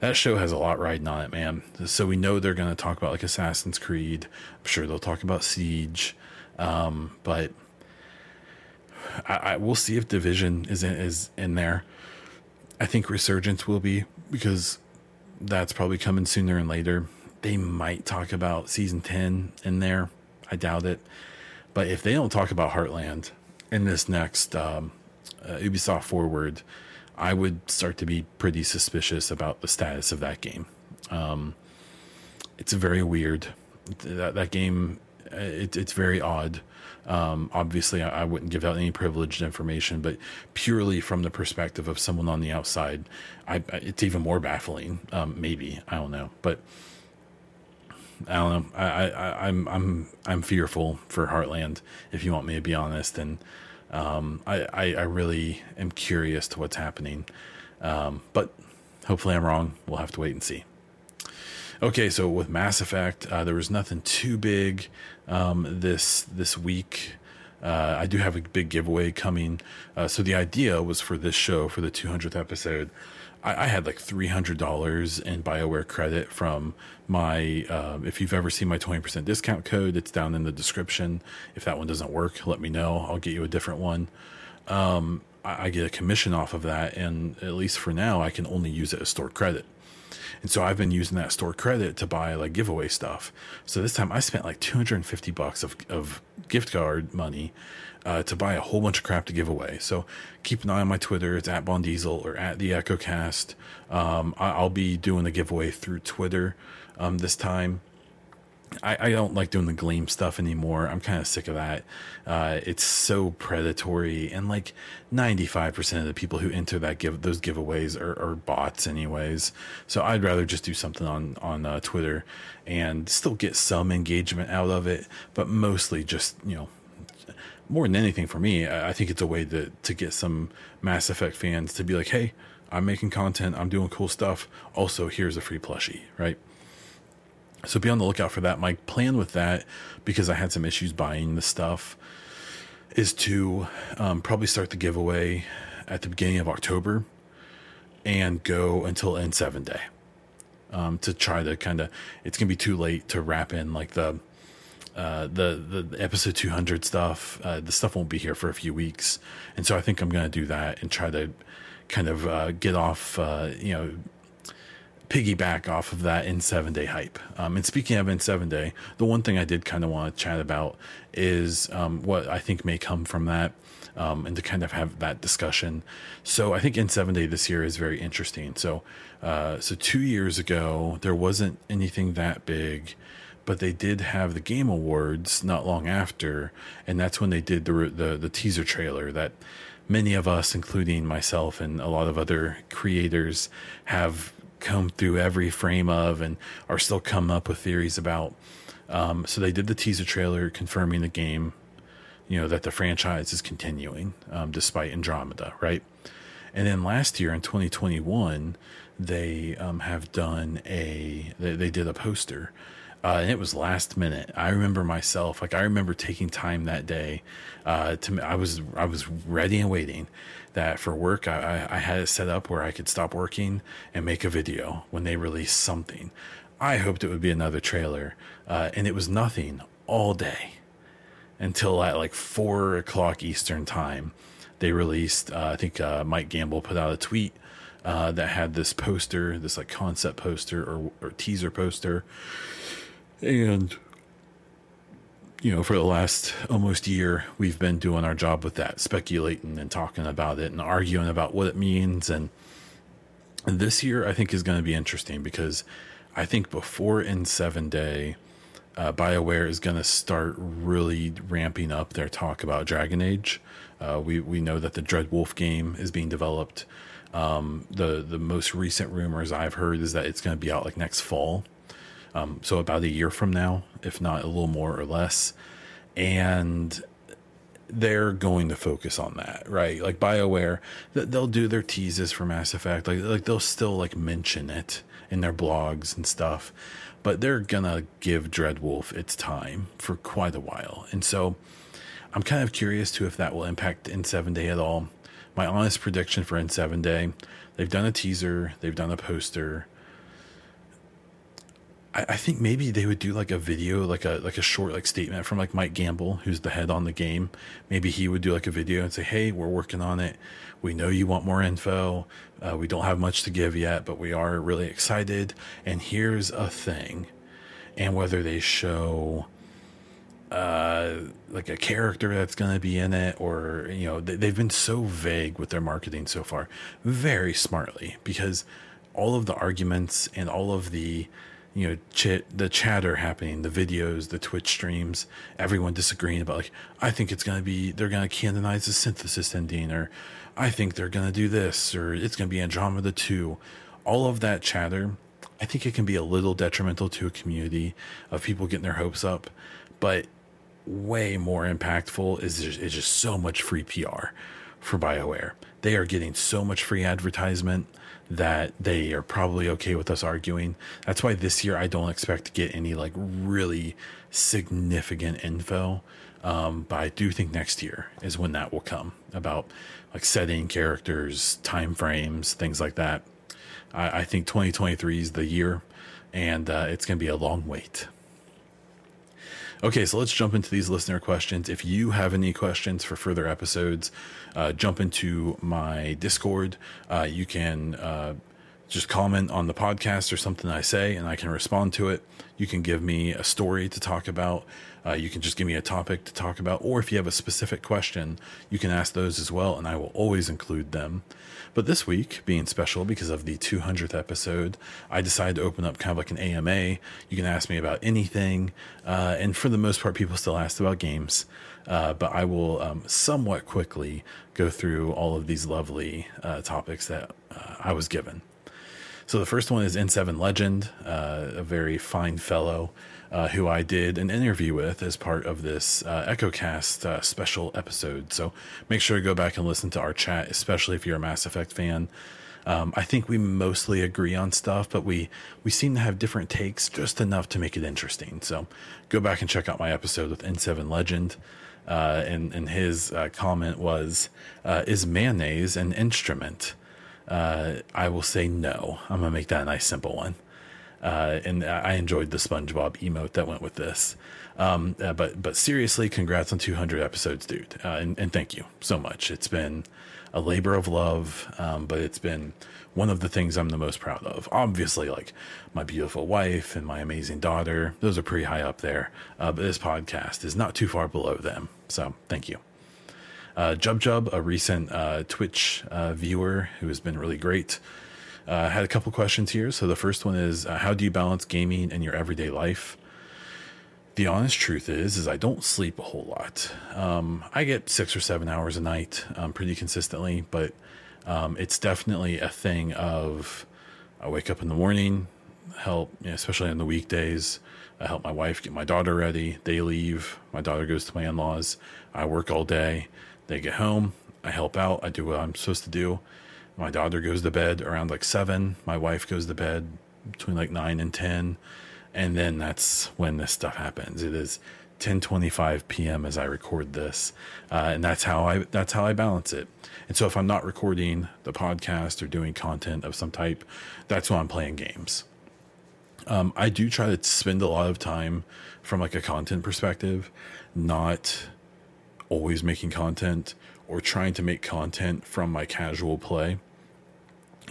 That show has a lot riding on it, man. So we know they're going to talk about like Assassin's Creed. I'm sure they'll talk about Siege. Um, but I, I we'll see if Division is in, is in there. I think Resurgence will be because that's probably coming sooner and later. They might talk about season 10 in there. I doubt it. But if they don't talk about Heartland, in this next um, uh, Ubisoft Forward, I would start to be pretty suspicious about the status of that game. Um, it's very weird. That that game, uh, it, it's very odd. Um, obviously, I, I, wouldn't give out any privileged information, but purely from the perspective of someone on the outside, I, it's even more baffling. Um, maybe I don't know, but I don't know. I, I, I'm I'm I'm fearful for Heartland, if you want me to be honest, and um, I, I, I really am curious to what's happening. Um, but hopefully I'm wrong. We'll have to wait and see. Okay, so with Mass Effect, uh, there was nothing too big um, this this week. Uh, I do have a big giveaway coming. Uh, so the idea was for this show, for the 200th episode, I, I had like three hundred dollars in Bioware credit from my. Uh, if you've ever seen my twenty percent discount code, it's down in the description. If that one doesn't work, let me know. I'll get you a different one. Um, I, I get a commission off of that, and at least for now, I can only use it as stored credit. And so I've been using that store credit to buy like giveaway stuff. So this time I spent like 250 bucks of, of gift card money uh, to buy a whole bunch of crap to give away. So keep an eye on my Twitter. It's at Baun Diesel or at the EchoCast. Um, I, will be doing the giveaway through Twitter um, this time. I, I, don't like doing the Gleam stuff anymore. I'm kind of sick of that. Uh, it's so predatory, and like 95% of the people who enter that give those giveaways are, are bots, anyways. So I'd rather just do something on on uh, Twitter and still get some engagement out of it, but mostly just you know more than anything for me, I think it's a way to to get some Mass Effect fans to be like, hey, I'm making content, I'm doing cool stuff. Also, here's a free plushie, right? So be on the lookout for that. My plan with that, because I had some issues buying the stuff, is to um, probably start the giveaway at the beginning of October and go until N7 day. Um, to try to kind of, it's gonna be too late to wrap in like the uh, the the episode 200 stuff. Uh, the stuff won't be here for a few weeks, and so I think I'm gonna do that and try to kind of uh, get off, uh, you know, piggyback off of that N7 day hype. Um, and speaking of N7 day, the one thing I did kind of want to chat about is um, what I think may come from that. Um, and to kind of have that discussion. So I think N7 day this year is very interesting. So, uh, so two years ago, there wasn't anything that big but they did have the game awards not long after and that's when they did the the, the teaser trailer that many of us including myself and a lot of other creators have come through every frame of and are still come up with theories about. Um, so they did the teaser trailer confirming the game you know that the franchise is continuing um, despite andromeda right? And then last year in 2021 they um, have done a they, they did a poster uh, and it was last minute. I remember myself, like I remember taking time that day. Uh, to I was I was ready and waiting that for work. I, I had it set up where I could stop working and make a video when they released something. I hoped it would be another trailer, uh, and it was nothing all day until at like four o'clock Eastern time. They released. Uh, I think uh, Mike Gamble put out a tweet uh, that had this poster, this like concept poster or, or teaser poster and, you know, for the last almost year, we've been doing our job with that, speculating and talking about it and arguing about what it means. And, this year, I think, is going to be interesting because I think before N7 Day, uh, BioWare is going to start really ramping up their talk about Dragon Age. Uh, we we know that the Dreadwolf game is being developed. Um, the the most recent rumors I've heard is that it's going to be out like next fall. Um, so about a year from now, if not a little more or less, and they're going to focus on that, right? Like BioWare, they'll do their teases for Mass Effect, like like they'll still like mention it in their blogs and stuff, but they're gonna give Dreadwolf its time for quite a while, and so I'm kind of curious to if that will impact N7 Day at all. My honest prediction for N7 Day, they've done a teaser, they've done a poster, I, I think maybe they would do like a video, like a like a short like statement from like Mike Gamble, who's the head on the game. Maybe he would do like a video and say, "Hey, we're working on it. We know you want more info. Uh, we don't have much to give yet, but we are really excited. And here's a thing." And whether they show uh, like a character that's going to be in it, or you know, they, they've been so vague with their marketing so far, very smartly, because all of the arguments and all of the you know ch- the chatter happening the videos the twitch streams everyone disagreeing about like i think it's going to be they're going to canonize the synthesis ending or i think they're going to do this or it's going to be andromeda 2 all of that chatter i think it can be a little detrimental to a community of people getting their hopes up but way more impactful is just, just so much free pr for bioware. They are getting so much free advertisement that they are probably okay with us arguing. That's why this year I don't expect to get any like really significant info. Um, but I do think next year is when that will come about like setting characters, time frames, things like that. I, I think 2023 is the year, and uh, it's going to be a long wait. Okay, so let's jump into these listener questions. If you have any questions for further episodes, uh, jump into my Discord. Uh, you can uh, just comment on the podcast or something I say, and I can respond to it. You can give me a story to talk about. Uh, you can just give me a topic to talk about, or if you have a specific question, you can ask those as well, and I will always include them. But this week, being special because of the 200th episode, I decided to open up kind of like an AMA. You can ask me about anything, uh, and for the most part, people still ask about games. Uh, but I will um, somewhat quickly go through all of these lovely uh, topics that uh, I was given. So the first one is N7 Legend, uh, a very fine fellow uh, who I did an interview with as part of this EchoCast special episode. So make sure to go back and listen to our chat, especially if you're a Mass Effect fan. Um, I think we mostly agree on stuff, but we we seem to have different takes, just enough to make it interesting. So go back and check out my episode with N7 Legend. Uh, and, and his uh, comment was, "Is mayonnaise an instrument?" uh, I will say no. I'm gonna make that a nice simple one. Uh, and I enjoyed the SpongeBob emote that went with this. Um, uh, but but seriously, congrats on 200 episodes, dude, uh, and, and thank you so much. It's been a labor of love, um, but it's been one of the things I'm the most proud of. Obviously, like my beautiful wife and my amazing daughter, those are pretty high up there. Uh, but this podcast is not too far below them. So thank you. Uh, Jub Jub, a recent uh, Twitch uh, viewer who has been really great, uh, had a couple questions here. So the first one is, uh, how do you balance gaming and your everyday life? The honest truth is, is I don't sleep a whole lot. Um, I get six or seven hours a night, um, pretty consistently, but um, it's definitely a thing of I wake up in the morning, help, you know, especially on the weekdays. I help my wife get my daughter ready. They leave. My daughter goes to my in laws. I work all day. They get home. I help out. I do what I'm supposed to do. My daughter goes to bed around like seven. My wife goes to bed between like nine and 10. And then that's when this stuff happens. It is 10:25 p.m. as I record this, uh, and that's how I that's how I balance it. And so if I'm not recording the podcast or doing content of some type, that's when I'm playing games. Um, I do try to spend a lot of time from like a content perspective, not always making content or trying to make content from my casual play.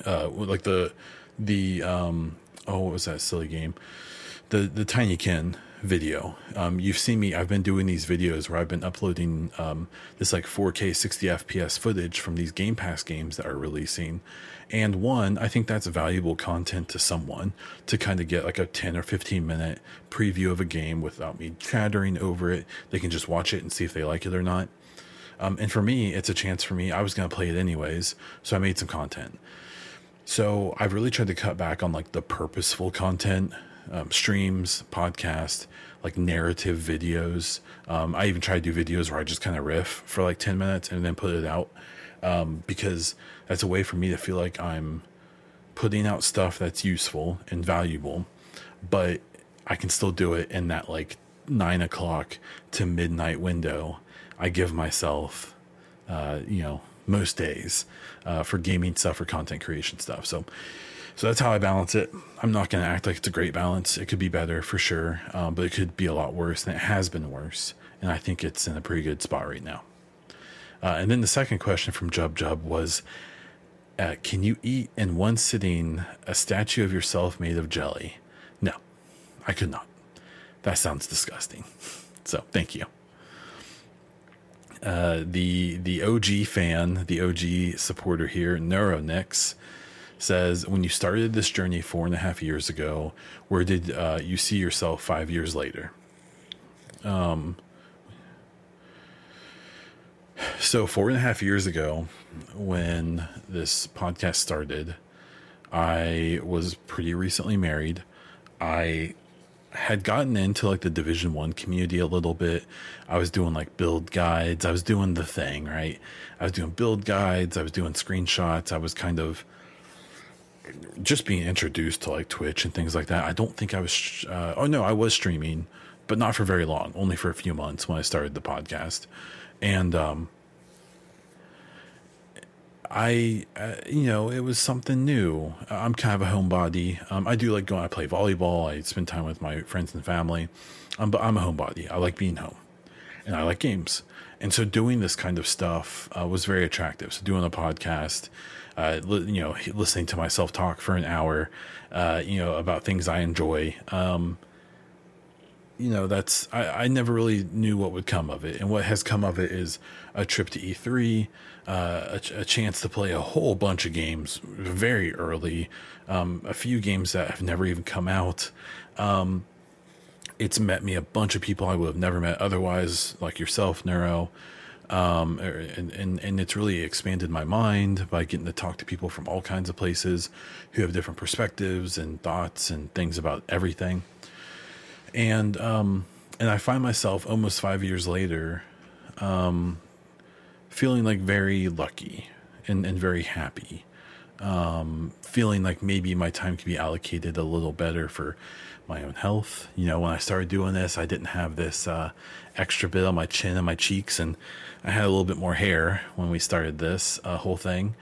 Uh, like the the um, oh, what was that silly game? The the Tinykin video. Um, you've seen me. I've been doing these videos where I've been uploading um, this like 4K 60 FPS footage from these Game Pass games that are releasing. And one, I think that's valuable content to someone to kind of get like a 10 or 15 minute preview of a game without me chattering over it. They can just watch it and see if they like it or not. Um, and for me, it's a chance for me. I was going to play it anyways, so I made some content. So I've really tried to cut back on like the purposeful content um, streams, podcast, like narrative videos. Um, I even try to do videos where I just kind of riff for like 10 minutes and then put it out um, because that's a way for me to feel like I'm putting out stuff that's useful and valuable, but I can still do it in that like nine o'clock to midnight window. I give myself, uh, you know, most days uh, for gaming stuff or content creation stuff. So, so that's how I balance it. I'm not going to act like it's a great balance. It could be better for sure, um, but it could be a lot worse, and it has been worse. And I think it's in a pretty good spot right now. Uh, and then the second question from Jub Jub was uh, Can you eat in one sitting a statue of yourself made of jelly? No, I could not. That sounds disgusting. So thank you. Uh, the the OG fan, the OG supporter here, Neuronix, says, when you started this journey four and a half years ago, where did uh, you see yourself five years later? Um, so four and a half years ago, when this podcast started, I was pretty recently married. I had gotten into like the division one community a little bit. I was doing like build guides. I was doing the thing right? I was doing build guides. I was doing screenshots. I was kind of just being introduced to like Twitch and things like that. I don't think I was. Uh, oh no, I was streaming, but not for very long. Only for a few months when I started the podcast, and um, I, uh, you know, it was something new. I'm kind of a homebody. Um, I do like going. I play volleyball. I spend time with my friends and family. Um, but I'm a homebody. I like being home, and I like games. And so doing this kind of stuff uh, was very attractive. So doing a podcast uh, you know, listening to myself talk for an hour, uh, you know, about things I enjoy. Um, you know, that's I, I never really knew what would come of it, and what has come of it is a trip to E3, uh, a, a, chance to play a whole bunch of games very early, um, a few games that have never even come out. Um, it's met me a bunch of people I would have never met otherwise, like yourself, Neuro um, er, and, and, and it's really expanded my mind by getting to talk to people from all kinds of places who have different perspectives and thoughts and things about everything. And, um, and I find myself almost five years later, um, feeling like very lucky and, and very happy. Um, feeling like maybe my time could be allocated a little better for my own health. You know, when I started doing this, I didn't have this uh, extra bit on my chin and my cheeks, and I had a little bit more hair when we started this uh, whole thing.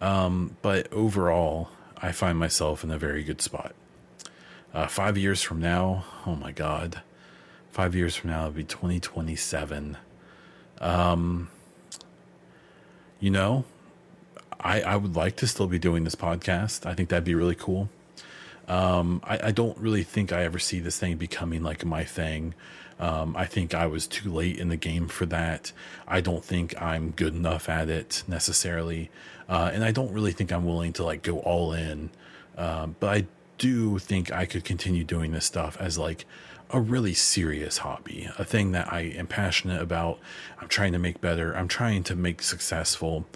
Um, but overall, I find myself in a very good spot. Uh, five years from now, oh my God, Five years from now, it'll be 2027. Um, you know, I, I would like to still be doing this podcast. I think that'd be really cool. Um, I, I don't really think I ever see this thing becoming like my thing. Um, I think I was too late in the game for that. I don't think I'm good enough at it necessarily. Uh, and I don't really think I'm willing to like go all in. Um, but I do think I could continue doing this stuff as like a really serious hobby, a thing that I am passionate about. I'm trying to make better. I'm trying to make successful.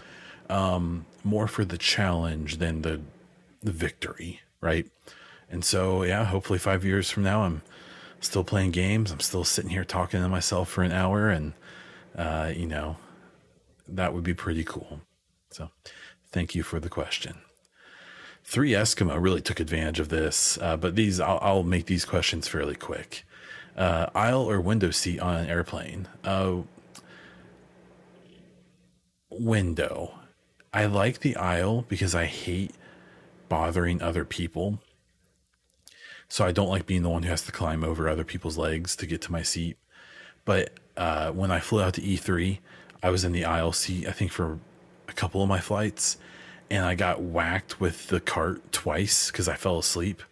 Um, more for the challenge than the the victory, right? And so, yeah, hopefully five years from now, I'm still playing games. I'm still sitting here talking to myself for an hour, and uh, you know, that would be pretty cool. So, thank you for the question. Three Eskimo really took advantage of this, uh, but these I'll, I'll, make these questions fairly quick. Uh, aisle or window seat on an airplane? Uh, window. I like the aisle because I hate bothering other people. So I don't like being the one who has to climb over other people's legs to get to my seat. But uh, when I flew out to E3, I was in the aisle seat, I think, for a couple of my flights. And I got whacked with the cart twice because I fell asleep.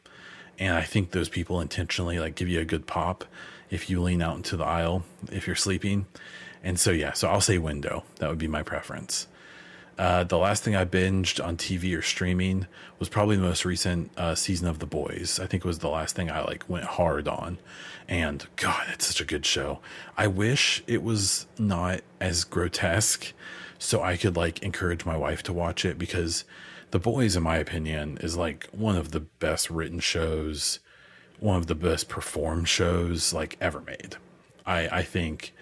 And I think those people intentionally like give you a good pop if you lean out into the aisle if you're sleeping. And so, yeah, so I'll say window. That would be my preference. Uh, the last thing I binged on TV or streaming was probably the most recent uh, season of The Boys. I think it was the last thing I like went hard on, and God, it's such a good show. I wish it was not as grotesque, so I could like encourage my wife to watch it because The Boys, in my opinion, is like one of the best written shows, one of the best performed shows like ever made. I I think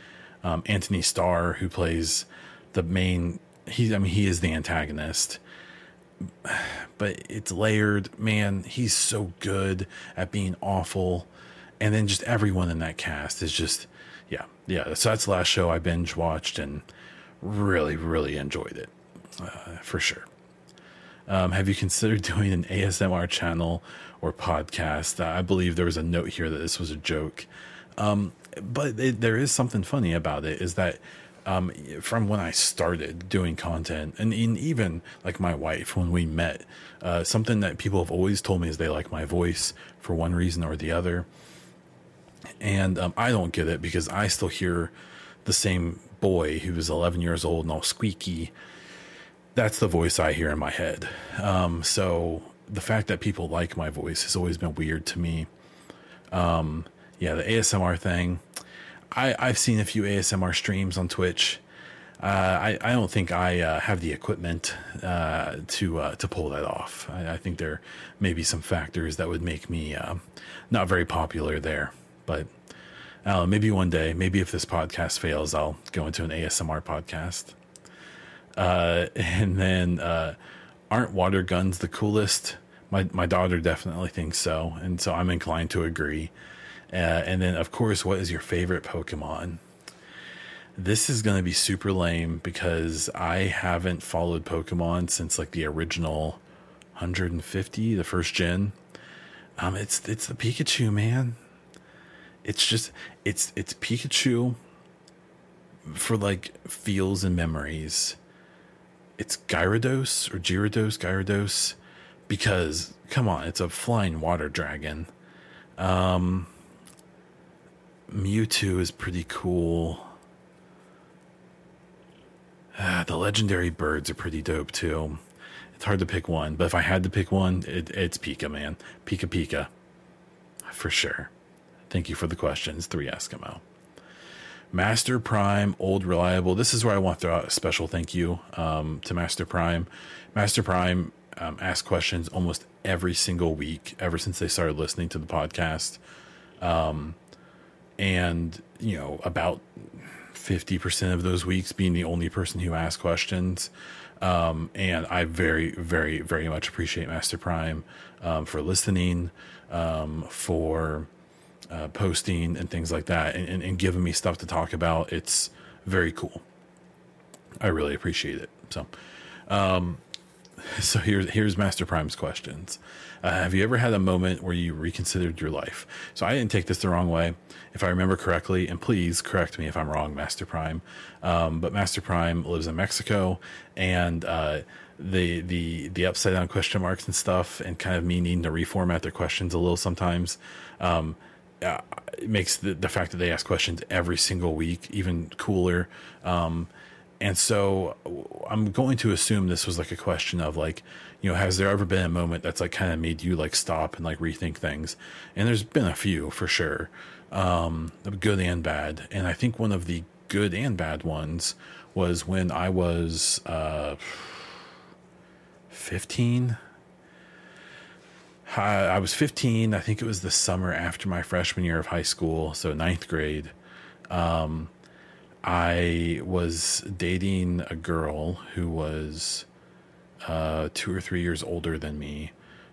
um, Antony Starr, who plays the main he I mean he is the antagonist. But it's layered, man. He's so good at being awful. And then just everyone in that cast is just yeah, yeah. So that's the last show I binge watched and really, really enjoyed it. Uh, for sure. Um, have you considered doing an ASMR channel or podcast? I believe there was a note here that this was a joke. Um, but it, there is something funny about it is that um, from when I started doing content, and in even like my wife when we met, uh, something that people have always told me is they like my voice for one reason or the other, and um, I don't get it because I still hear the same boy who was 11 years old and all squeaky. That's the voice I hear in my head. Um, so the fact that people like my voice has always been weird to me. Um, yeah, the ASMR thing I, I've seen a few ASMR streams on Twitch. Uh, I, I don't think I uh, have the equipment uh, to uh, to pull that off. I, I, think there may be some factors that would make me uh, not very popular there. But uh, maybe one day, maybe if this podcast fails, I'll go into an ASMR podcast. and then, aren't water guns the coolest? My my daughter definitely thinks so, and so I'm inclined to agree. Uh, and then, of course, what is your favorite Pokemon? This is going to be super lame because I haven't followed Pokemon since like the original 150, the first gen. Um, it's it's the Pikachu, man. It's just it's it's Pikachu for like feels and memories. It's Gyarados or Gyarados, Gyarados, because come on, it's a flying water dragon. Um, Mewtwo is pretty cool. Uh, the legendary birds are pretty dope too. It's hard to pick one, but if I had to pick one, it, it's Pika, man. Pika Pika. For sure. Thank you for the questions, 3 Eskimo. Master Prime, old reliable. This is where I want to throw out a special thank you um, to Master Prime. Master Prime um, asks questions almost every single week ever since they started listening to the podcast. Um, and you know about 50% of those weeks being the only person who asks questions. Um, and i very very very much appreciate master prime um, for listening um, for uh, posting and things like that and, and, and, giving me stuff to talk about. It's very cool. I really appreciate it. So um, so here's here's Master Prime's questions. Uh, have you ever had a moment where you reconsidered your life? So I didn't take this the wrong way, if I remember correctly, and please correct me if I'm wrong, Master Prime. Um, but Master Prime lives in Mexico, and uh, the the the upside down question marks and stuff, and kind of me needing to reformat their questions a little sometimes. Um, uh, it makes the, the fact that they ask questions every single week even cooler. Um, and so I'm going to assume this was like a question of like, you know, has there ever been a moment that's like kind of made you like stop and like rethink things? And there's been a few for sure, um, good and bad. And I think one of the good and bad ones was when I was uh, 15. I, I was 15. I think it was the summer after my freshman year of high school, so ninth grade. Um, I was dating a girl who was uh, two or three years older than me,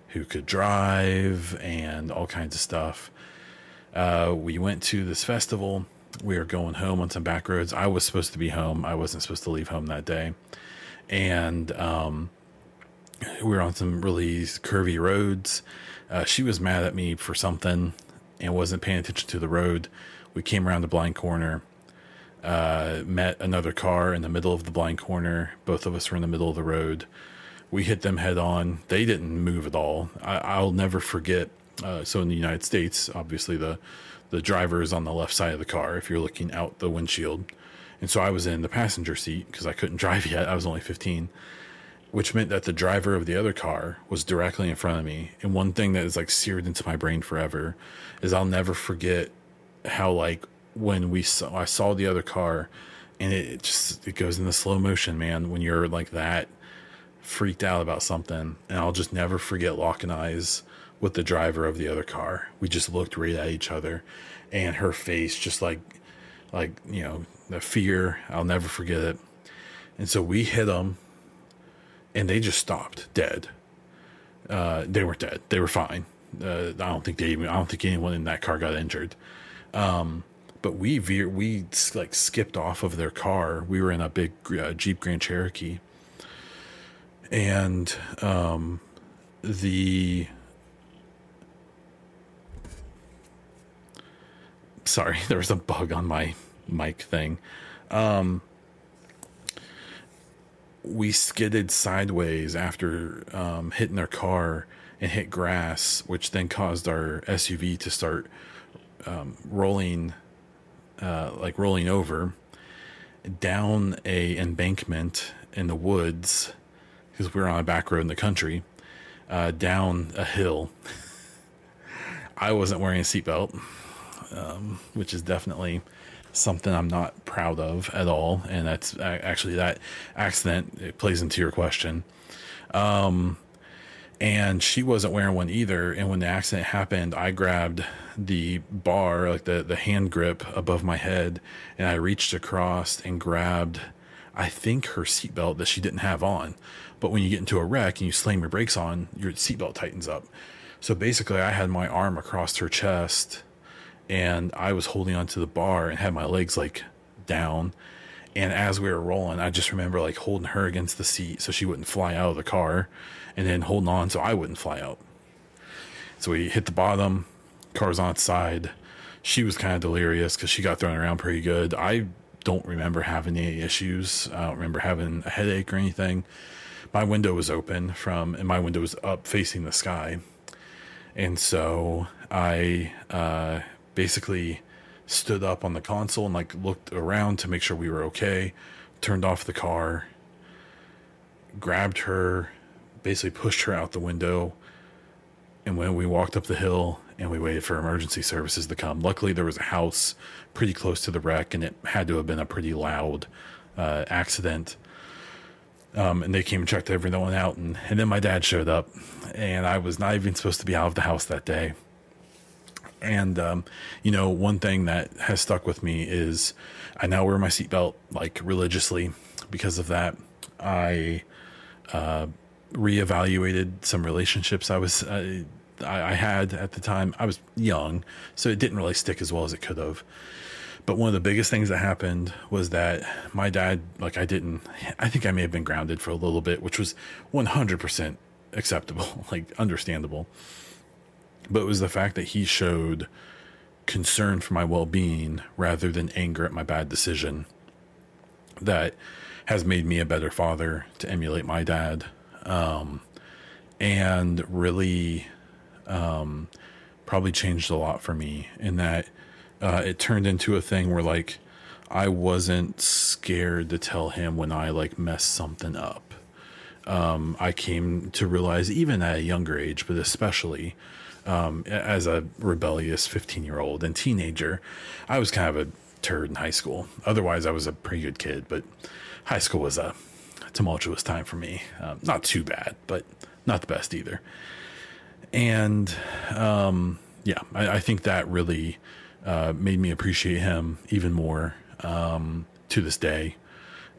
who could drive and all kinds of stuff. Uh, we went to this festival. We were going home on some back roads. I was supposed to be home. I wasn't supposed to leave home that day. And um, we were on some really curvy roads. Uh, she was mad at me for something and wasn't paying attention to the road. We came around the blind corner uh, met another car in the middle of the blind corner. Both of us were in the middle of the road. We hit them head on. They didn't move at all. I, will never forget. Uh, so in the United States, obviously the the driver is on the left side of the car if you're looking out the windshield, and so I was in the passenger seat because I couldn't drive yet. I was only 15, which meant that the driver of the other car was directly in front of me. And one thing that is like seared into my brain forever is I'll never forget how like when we saw I saw the other car and it, it just it goes in the slow motion, man, when you're like that freaked out about something. And I'll just never forget locking eyes with the driver of the other car. We just looked right at each other and her face just like like, you know, the fear, I'll never forget it. And so we hit them and they just stopped dead. Uh, they weren't dead. They were fine. Uh, I don't think they even, I don't think anyone in that car got injured. Um, but we veer we like skipped off of their car. We were in a big uh, Jeep Grand Cherokee, and um, the sorry, there was a bug on my mic thing. Um, we skidded sideways after um, hitting their car and hit grass, which then caused our SUV to start um, rolling uh, like rolling over down a embankment in the woods because we are on a back road in the country uh, down a hill. I wasn't wearing a seatbelt, um, which is definitely something I'm not proud of at all. And that's actually that accident. It plays into your question. Um, and she wasn't wearing one either. And when the accident happened, I grabbed the bar, like the, the hand grip above my head, and I reached across and grabbed, I think, her seatbelt that she didn't have on. But when you get into a wreck and you slam your brakes on, your seatbelt tightens up. So basically, I had my arm across her chest and I was holding onto the bar and had my legs like down. And as we were rolling, I just remember like holding her against the seat so she wouldn't fly out of the car and then holding on so I wouldn't fly out. So we hit the bottom, car's on its side. She was kind of delirious because she got thrown around pretty good. I don't remember having any issues. I don't remember having a headache or anything. My window was open from, and my window was up facing the sky. And so I uh, basically stood up on the console and like looked around to make sure we were okay, turned off the car, grabbed her, basically pushed her out the window. And when we walked up the hill and we waited for emergency services to come, luckily there was a house pretty close to the wreck and it had to have been a pretty loud uh, accident. Um, and they came and checked everyone out. And, and then my dad showed up, and I was not even supposed to be out of the house that day. And, um, you know, one thing that has stuck with me is I now wear my seatbelt like religiously because of that. I, uh, reevaluated some relationships I was uh, I, I had at the time. I was young, so it didn't really stick as well as it could have. but one of the biggest things that happened was that my dad, like, I didn't, I think I may have been grounded for a little bit, which was 100% acceptable, like, understandable. But it was the fact that he showed concern for my well being rather than anger at my bad decision that has made me a better father to emulate my dad. Um, and really um, probably changed a lot for me in that uh, it turned into a thing where like I wasn't scared to tell him when I like messed something up. Um, I came to realize even at a younger age, but especially um, as a rebellious 15 year old and teenager, I was kind of a turd in high school. Otherwise, I was a pretty good kid, but high school was a tumultuous time for me. Um, not too bad, but not the best either. And um, yeah, I, I, think that really uh, made me appreciate him even more um, to this day.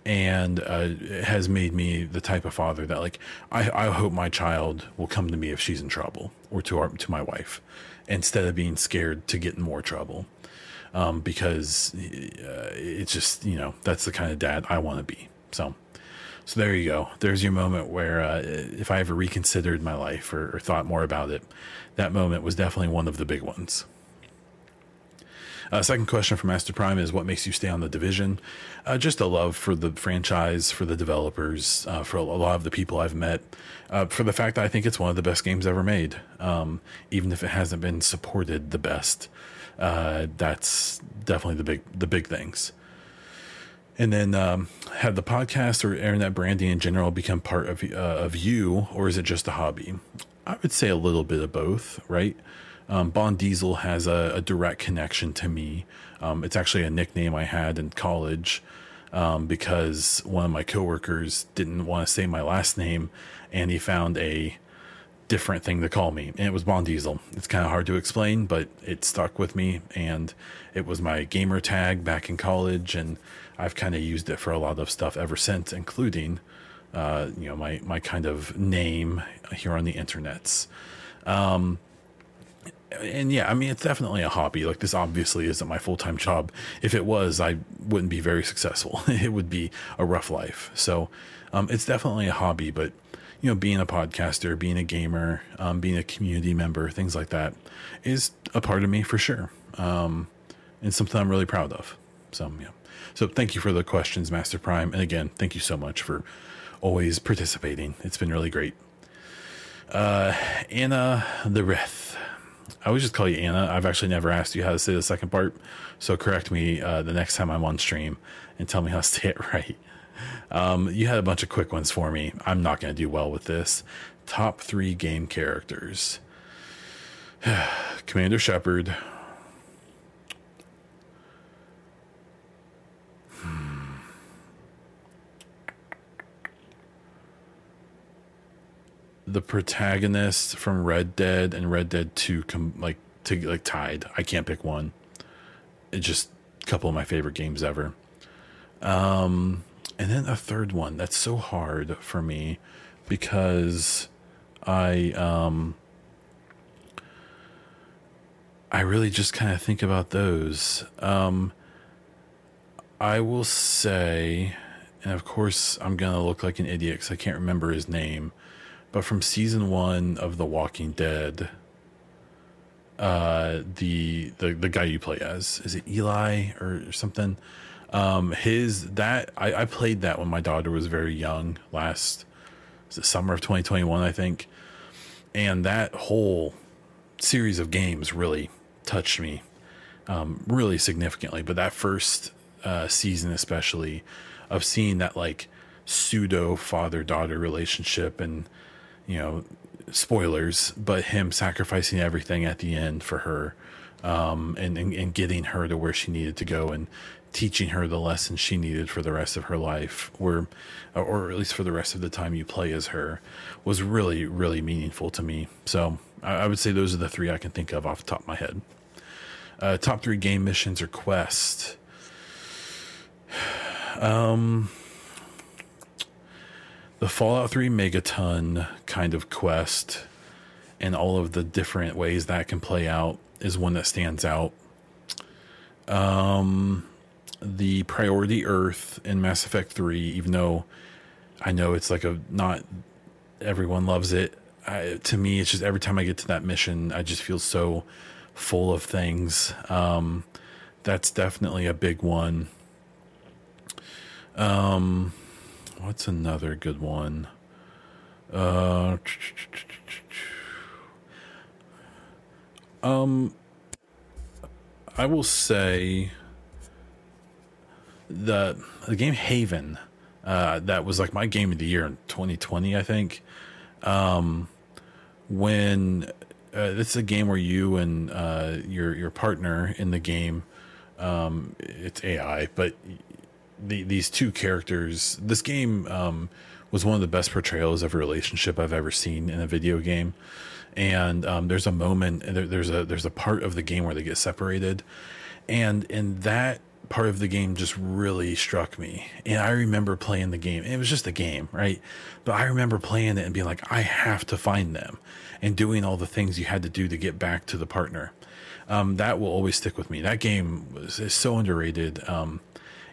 And uh, has made me the type of father that, like, I, I hope my child will come to me if she's in trouble, or to our, to my wife, instead of being scared to get in more trouble. Um, because uh, it's just you know that's the kind of dad I want to be. So so there you go. There's your moment where, uh, if I ever reconsidered my life or, or, thought more about it, that moment was definitely one of the big ones. Uh, second question from Master Prime is what makes you stay on the division? Uh, just a love for the franchise, for the developers, uh, for a lot of the people I've met, uh, for the fact that I think it's one of the best games ever made, um, even if it hasn't been supported the best. Uh, that's definitely the big the big things and then um, have the podcast or internet branding in general become part of uh, of you, or is it just a hobby? I would say a little bit of both, right? Um, Baun Diesel has a, a, direct connection to me. Um, it's actually a nickname I had in college um, because one of my coworkers didn't want to say my last name, and he found a different thing to call me, and it was Baun Diesel. It's kind of hard to explain, but it stuck with me, and it was my gamer tag back in college, and I've kind of used it for a lot of stuff ever since, including, uh, you know, my my kind of name here on the internets. Um, and yeah, I mean, it's definitely a hobby. Like this obviously isn't my full time job. If it was, I wouldn't be very successful. it would be a rough life. So, um, it's definitely a hobby, but you know, being a podcaster, being a gamer, um, being a community member, things like that is a part of me for sure. Um, and something I'm really proud of. So, yeah. So, thank you for the questions, Master Prime. And again, thank you so much for always participating. It's been really great. Uh, Anna the Rith. I always just call you Anna. I've actually never asked you how to say the second part. So, correct me uh, the next time I'm on stream and tell me how to say it right. Um, you had a bunch of quick ones for me. I'm not going to do well with this. Top three game characters Commander Shepard. The protagonist from Red Dead and Red Dead 2 com- like to like tied. I can't pick one. It's just a couple of my favorite games ever. Um and then a third one that's so hard for me because I um I really just kind of think about those. Um I will say and of course I'm to look like an idiot cuz I can't remember his name, but from season 1 of The Walking Dead uh the the the guy you play as is it Eli or something um, his that I, I played that when my daughter was very young last summer of 2021, I think, and that whole series of games really touched me um, really significantly. But that first uh, season, especially, of seeing that like pseudo father daughter relationship and you know spoilers but him sacrificing everything at the end for her um, and, and, and getting her to where she needed to go and teaching her the lessons she needed for the rest of her life, or or at least for the rest of the time you play as her, was really really meaningful to me. So I, I would say those are the three I can think of off the top of my head. Uh, top three game missions or quests. Um, the Fallout 3 Megaton kind of quest and all of the different ways that can play out is one that stands out Um, the Priority Earth in Mass Effect Three, even though I know it's like a not everyone loves it. I, to me, it's just every time I get to that mission, I just feel so full of things. Um, that's definitely a big one. Um, what's another good one? Uh, um, I will say the the game Haven. Uh, that was like my game of the year in 2020, I think. Um, when uh, this is a game where you and uh, your your partner in the game, um, it's AI, but the, these two characters. This game um, was one of the best portrayals of a relationship I've ever seen in a video game. And um, there's a moment, there, there's a there's a part of the game where they get separated, and in that part of the game just really struck me. And I remember playing the game. It was just a game, right? But I remember playing it and being like, I have to find them and doing all the things you had to do to get back to the partner. Um, that will always stick with me. That game is so underrated. Um,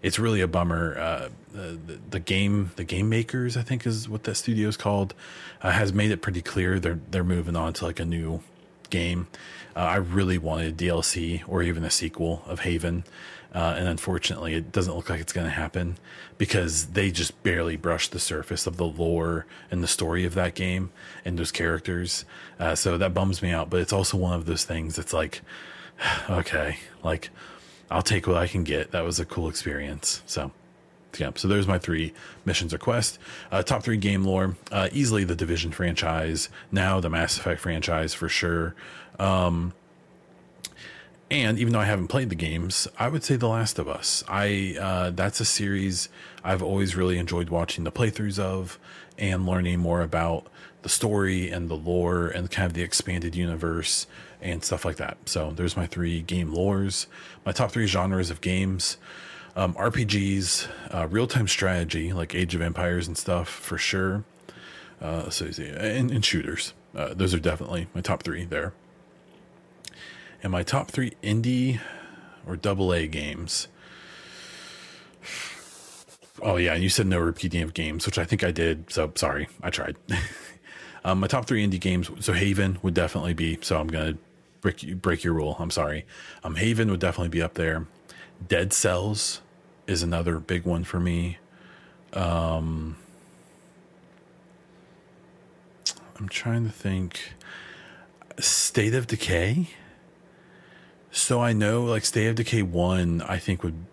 it's really a bummer. Uh, the, the, game, the game makers, I think is what that studio is called, uh, has made it pretty clear they're they're moving on to like a new game. Uh, I really wanted a DLC or even a sequel of Haven. Uh, and unfortunately, it doesn't look like it's going to happen because they just barely brushed the surface of the lore and the story of that game and those characters. Uh, so that bums me out. But it's also one of those things that's like, okay, like I'll take what I can get. That was a cool experience. So, yeah. So there's my three missions or quest. Uh, top three game lore. Uh, easily the Division franchise. Now the Mass Effect franchise for sure. Um, and even though I haven't played the games, I would say The Last of Us. I uh, that's a series I've always really enjoyed watching the playthroughs of and learning more about the story and the lore and kind of the expanded universe and stuff like that. So there's my three game lores. My top three genres of games: um, RPGs, uh, real time strategy like Age of Empires and stuff for sure. Uh, so and, and shooters. Uh, those are definitely my top three there. And my top three indie or double A games. Oh yeah, you said no repeating of games, which I think I did. So sorry, I tried. um, my top three indie games. So Haven would definitely be. So I'm gonna break break your rule. I'm sorry. Um, Haven would definitely be up there. Dead Cells is another big one for me. Um, I'm trying to think. State of Decay so I know like State of Decay 1, I think would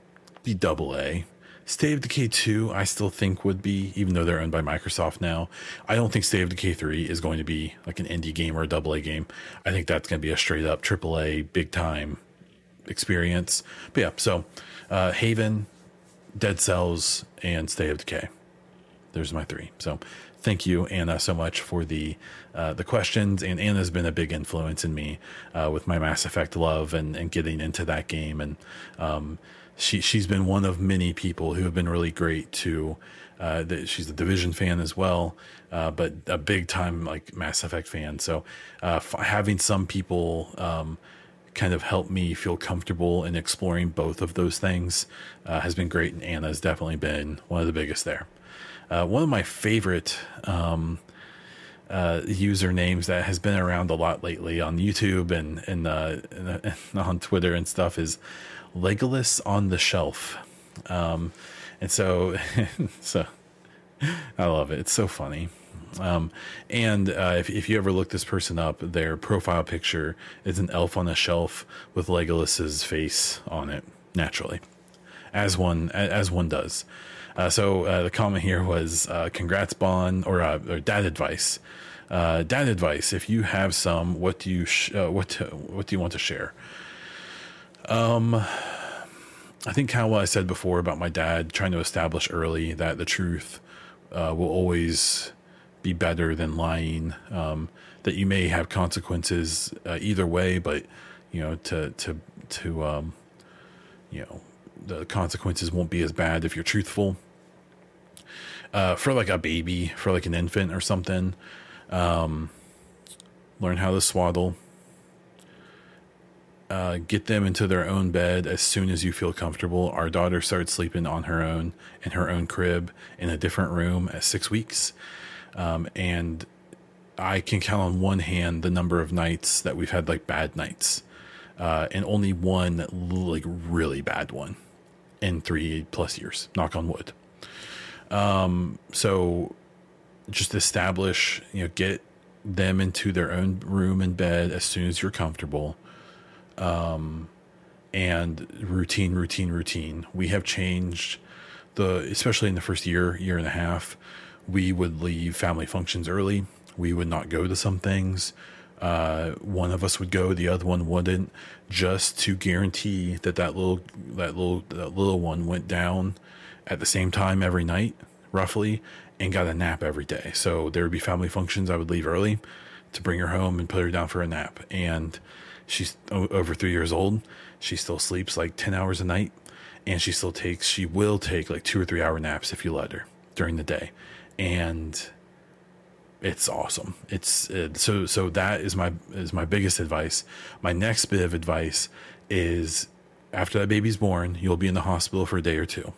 be double A. State of Decay 2, I still think would be, even though they're owned by Microsoft now. I don't think State of Decay 3 is going to be like an indie game or a double A game. I think that's going to be a straight up triple A, big time experience. But yeah, so uh, Haven, Dead Cells, and State of Decay. There's my three. So thank you, Anna, so much for the uh, the questions. And Anna's been a big influence in me uh, with my Mass Effect love and, and getting into that game. And um, she she's been one of many people who have been really great to. Uh, she's a Division fan as well, uh, but a big time like Mass Effect fan. So uh, f- having some people. Um, kind of help me feel comfortable in exploring both of those things uh, has been great. And Anna has definitely been one of the biggest there. Uh, one of my favorite um, uh, usernames that has been around a lot lately on YouTube and and, uh, and, and on Twitter and stuff is Legolas on the shelf. Um, and so, so I love it. It's so funny. Um, and uh, if, if you ever look this person up, their profile picture is an elf on a shelf with Legolas's face on it, naturally, as one as one does. Uh, so uh, the comment here was, uh, "Congrats, Baun," or, uh, or dad advice. Uh, dad advice: If you have some, what do you sh- what to, what do you want to share? Um, I think how what I said before about my dad trying to establish early that the truth will always be better than lying. Um, that you may have consequences either way, but you know to to to um, you know the consequences won't be as bad if you're truthful. Uh, for like a baby, for like an infant or something, um, learn how to swaddle. Uh, get them into their own bed as soon as you feel comfortable. Our daughter started sleeping on her own in her own crib in a different room at six weeks. Um, and I can count on one hand the number of nights that we've had like bad nights, uh, and only one like really bad one in three plus years. Knock on wood. Um, so just establish, you know, get them into their own room and bed as soon as you're comfortable. Um, and routine, routine, routine. We have changed the, especially in the first year, year and a half, we would leave family functions early. We would not go to some things. Uh, one of us would go, the other one wouldn't, just to guarantee that that little that little that little one went down at the same time every night, roughly, and got a nap every day. So there would be family functions. I would leave early to bring her home and put her down for a nap. And she's over three years old. She still sleeps like 10 hours a night. And she still takes, she will take like two or three hour naps if you let her during the day. And it's awesome. It's it, so, so that is my, is my biggest advice. My next bit of advice is after that baby's born, you'll be in the hospital for a day or two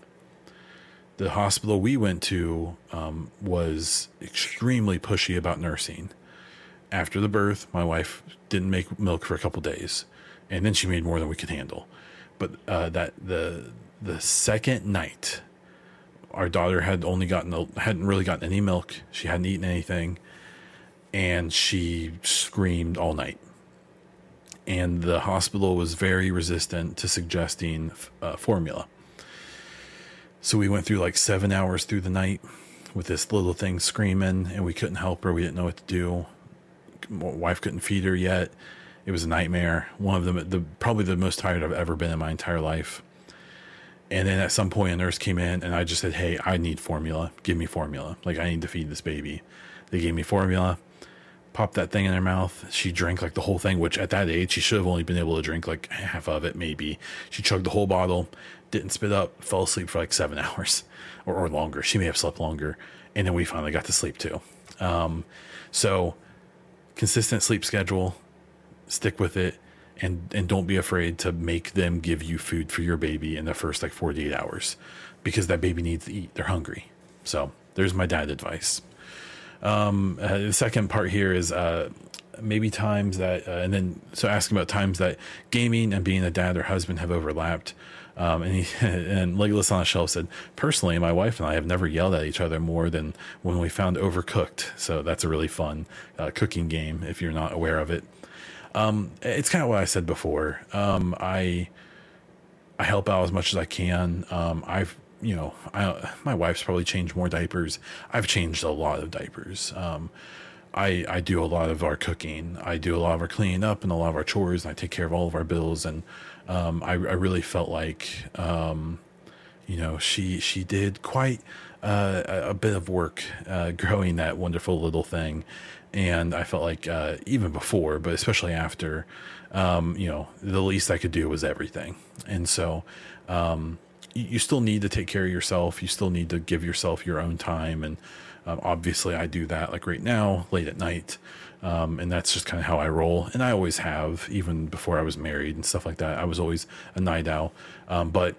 the hospital we went to um, was extremely pushy about nursing. After the birth, my wife didn't make milk for a couple days, and then she made more than we could handle. But uh, that the the second night, our daughter had only gotten hadn't really gotten any milk. She hadn't eaten anything, and she screamed all night. And the hospital was very resistant to suggesting uh, formula so we went through like seven hours through the night with this little thing screaming, and we couldn't help her. We didn't know what to do. Wife couldn't feed her yet. It was a nightmare. One of them, the probably the most tired I've ever been in my entire life. And then at some point, a nurse came in, and I just said, "Hey, I need formula. Give me formula. Like I need to feed this baby." They gave me formula. Popped that thing in her mouth. She drank like the whole thing, which at that age she should have only been able to drink like half of it, maybe. She chugged the whole bottle didn't spit up, fell asleep for like seven hours or, or longer. She may have slept longer. And then we finally got to sleep too. Um, so, consistent sleep schedule, stick with it, and, and don't be afraid to make them give you food for your baby in the first like 48 hours because that baby needs to eat. They're hungry. So, there's my dad advice. Um, uh, the second part here is uh, maybe times that, uh, and then so asking about times that gaming and being a dad or husband have overlapped. Um, and he and Legolas on the shelf said, personally, my wife and I have never yelled at each other more than when we found Overcooked. So that's a really fun uh, cooking game if you're not aware of it. Um, it's kind of what I said before. Um, I I help out as much as I can. Um, I've you know, I, my wife's probably changed more diapers. I've changed a lot of diapers. Um, I, I do a lot of our cooking. I do a lot of our cleaning up and a lot of our chores, and I take care of all of our bills. And um, I, I, really felt like, um, you know, she she did quite uh, a, bit of work uh, growing that wonderful little thing, and I felt like uh, even before, but especially after, um, you know, the least I could do was everything. And so, um, you, still need to take care of yourself. You still need to give yourself your own time and um, obviously, I do that like right now, late at night. Um, and that's just kind of how I roll. And I always have, even before I was married and stuff like that. I was always a night owl. Um, but,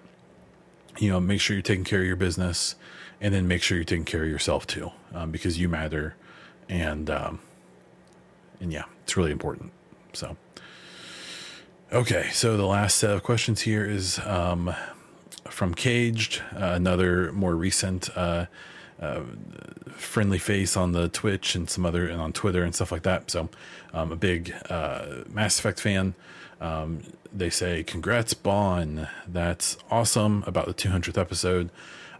you know, make sure you're taking care of your business and then make sure you're taking care of yourself too, um, because you matter. And, um, and yeah, it's really important. So, okay. So the last set of questions here is, um, from Caged, uh, another more recent, uh, uh, friendly face on the Twitch and some other and on Twitter and stuff like that. So I'm um, a big uh, Mass Effect fan. Um, they say, "Congrats, Baun! That's awesome about the 200th episode."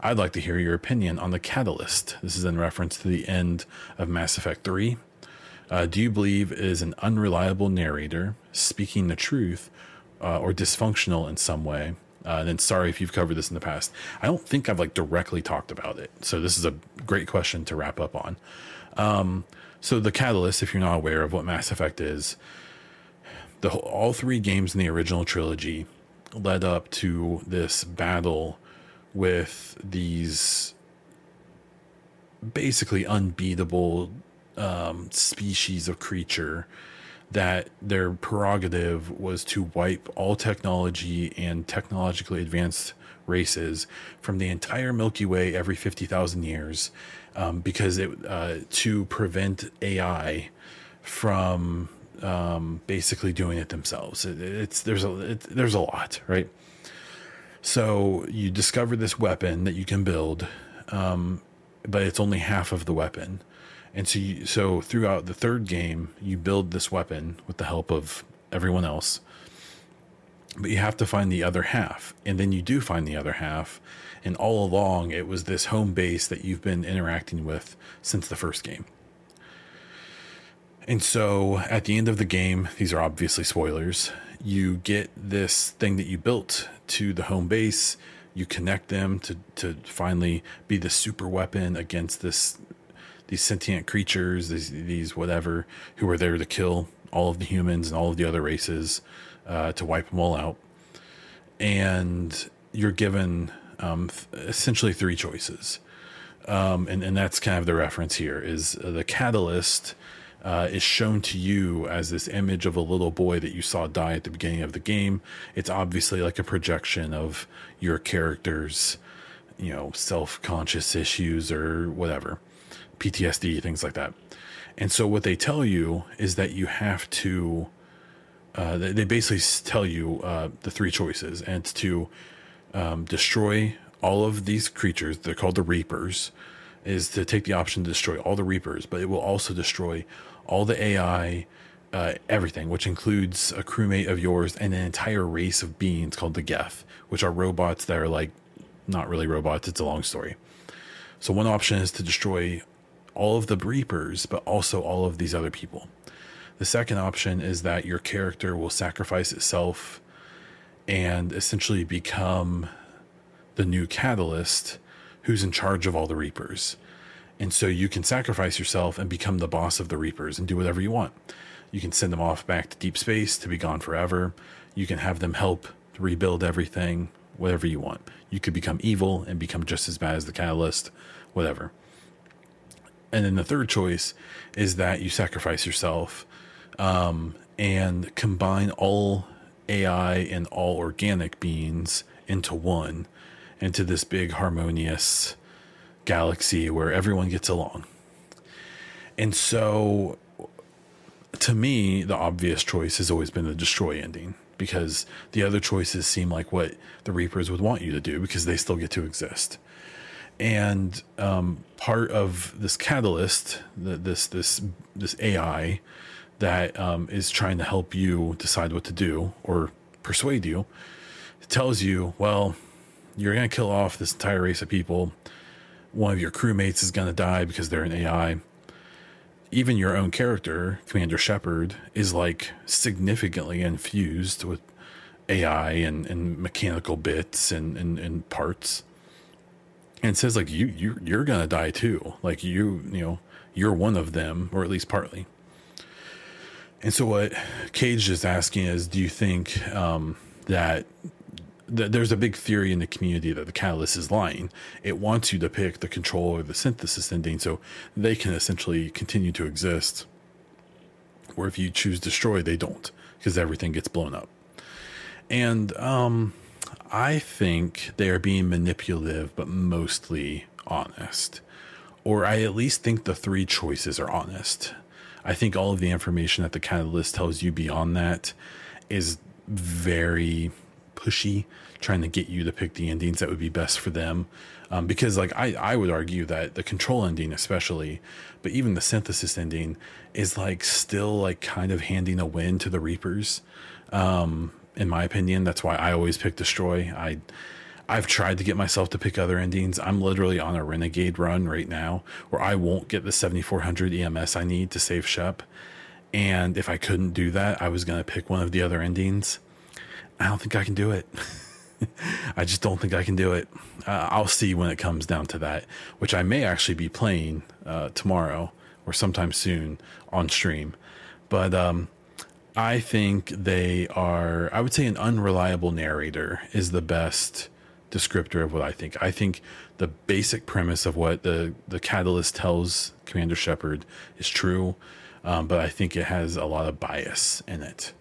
I'd like to hear your opinion on the catalyst. This is in reference to the end of Mass Effect 3. Uh, do you believe is an unreliable narrator speaking the truth uh, or dysfunctional in some way? Uh, and then sorry if you've covered this in the past. I don't think I've like directly talked about it. So this is a great question to wrap up on. Um, so the catalyst, if you're not aware of what Mass Effect is, the all three games in the original trilogy led up to this battle with these basically unbeatable um, species of creature that their prerogative was to wipe all technology and technologically advanced races from the entire Milky Way every 50,000 years um, because it uh, to prevent AI from um, basically doing it themselves. It, it's there's a it, there's a lot, right? So you discover this weapon that you can build, um, but it's only half of the weapon. And so, you, so throughout the third game, you build this weapon with the help of everyone else, but you have to find the other half. And then you do find the other half. And all along, it was this home base that you've been interacting with since the first game. And so at the end of the game, these are obviously spoilers, you get this thing that you built to the home base. You connect them to, to finally be the super weapon against this these sentient creatures, these these whatever, who are there to kill all of the humans and all of the other races, uh, to wipe them all out. And you're given um, th- essentially three choices, um, and and that's kind of the reference here is uh, the catalyst uh, is shown to you as this image of a little boy that you saw die at the beginning of the game. It's obviously like a projection of your character's, you know, self conscious issues or whatever, PTSD, things like that. And so what they tell you is that you have to, uh, they, basically tell you uh, the three choices, and to um, destroy all of these creatures. They're called the Reapers. Is to take the option to destroy all the Reapers, but it will also destroy all the AI, uh, everything, which includes a crewmate of yours and an entire race of beings called the Geth, which are robots that are like not really robots. It's a long story. So one option is to destroy all of the Reapers, but also all of these other people. The second option is that your character will sacrifice itself and essentially become the new catalyst who's in charge of all the Reapers. And so you can sacrifice yourself and become the boss of the Reapers and do whatever you want. You can send them off back to deep space to be gone forever. You can have them help rebuild everything, whatever you want. You could become evil and become just as bad as the catalyst, whatever. And then the third choice is that you sacrifice yourself um, and combine all AI and all organic beings into one, into this big harmonious galaxy where everyone gets along. And so, to me, the obvious choice has always been the destroy ending because the other choices seem like what the Reapers would want you to do because they still get to exist. And um, part of this catalyst, this this this AI that um, is trying to help you decide what to do or persuade you, tells you, well, you're going to kill off this entire race of people one of your crewmates is going to die because they're an AI. Even your own character, Commander Shepard, is like significantly infused with AI and, and mechanical bits and, and, and parts. And says like you you you're gonna die too. Like you you know you're one of them, or at least partly. And so what Cage is asking is, do you think um, that there's a big theory in the community that the catalyst is lying. It wants you to pick the control or the synthesis ending so they can essentially continue to exist. Where if you choose destroy, they don't because everything gets blown up. And um, I think they are being manipulative, but mostly honest. Or I at least think the three choices are honest. I think all of the information that the catalyst tells you beyond that is very pushy, trying to get you to pick the endings that would be best for them. Um, because like I, I would argue that the control ending especially, but even the synthesis ending is like still like kind of handing a win to the Reapers. Um, in my opinion, that's why I always pick destroy. I I've tried to get myself to pick other endings. I'm literally on a renegade run right now where I won't get the 7400 EMS I need to save Shep. And if I couldn't do that, I was going to pick one of the other endings. I don't think I can do it. I just don't think I can do it. Uh, I'll see when it comes down to that, which I may actually be playing uh, tomorrow or sometime soon on stream. But um, I think they are, I would say, an unreliable narrator is the best descriptor of what I think. I think the basic premise of what the, the catalyst tells Commander Shepard is true. um, but I think it has a lot of bias in it.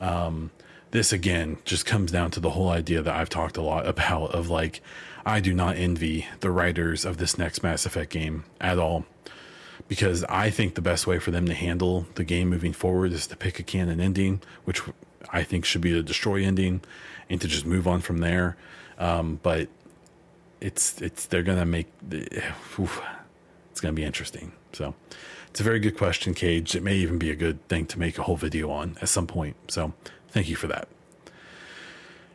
Um, this again just comes down to the whole idea that I've talked a lot about of like, I do not envy the writers of this next Mass Effect game at all. Because I think the best way for them to handle the game moving forward is to pick a canon ending, which I think should be the destroy ending, and to just move on from there. Um, but it's it's they're gonna make oof, it's gonna be interesting. So it's a very good question, Cage. It may even be a good thing to make a whole video on at some point. So thank you for that.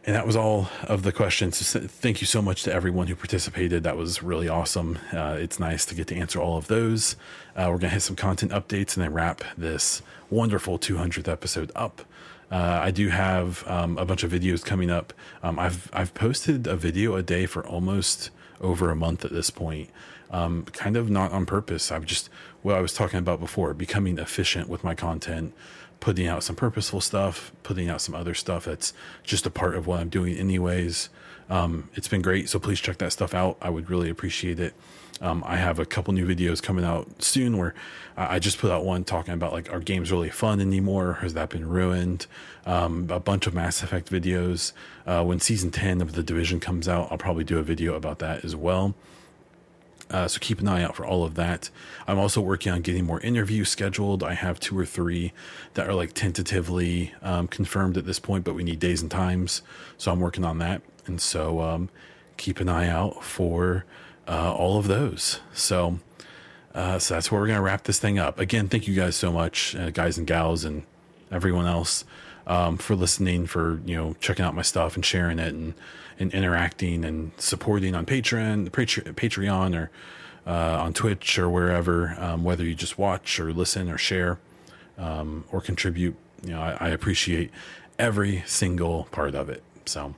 And that was all of the questions. Thank you so much to everyone who participated. That was really awesome. Uh, it's nice to get to answer all of those. Uh, we're going to hit some content updates and then wrap this wonderful 200th episode up. Uh, I do have um, a bunch of videos coming up. Um, I've I've posted a video a day for almost over a month at this point. Um, kind of not on purpose. I've just what I was talking about before, becoming efficient with my content, putting out some purposeful stuff, putting out some other stuff that's just a part of what I'm doing anyways. Um, it's been great, so please check that stuff out. I would really appreciate it. Um, I have a couple new videos coming out soon where I just put out one talking about like, are games really fun anymore? Has that been ruined? Um, a bunch of Mass Effect videos. Uh, when season 10 of The Division comes out, I'll probably do a video about that as well. Uh, so keep an eye out for all of that. I'm also working on getting more interviews scheduled. I have two or three that are like tentatively um, confirmed at this point, but we need days and times. So I'm working on that. And so um, keep an eye out for uh, all of those. So, uh, so that's where we're going to wrap this thing up. Again, thank you guys so much, uh, guys and gals, and everyone else um, for listening, for you know checking out my stuff and sharing it and and interacting and supporting on Patreon, Patreon, or uh, on Twitch or wherever. Um, whether you just watch or listen or share um, or contribute, you know, I, I appreciate every single part of it. So.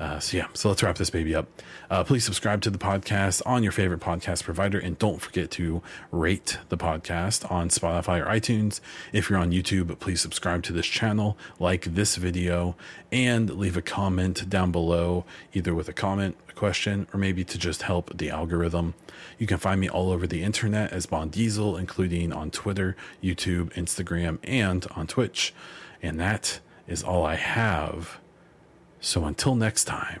Uh, so yeah, so let's wrap this baby up. Uh, please subscribe to the podcast on your favorite podcast provider, and don't forget to rate the podcast on Spotify or iTunes. If you're on YouTube, please subscribe to this channel, like this video, and leave a comment down below, either with a comment, a question, or maybe to just help the algorithm. You can find me all over the internet as Baun Diesel, including on Twitter, YouTube, Instagram, and on Twitch. And that is all I have so until next time.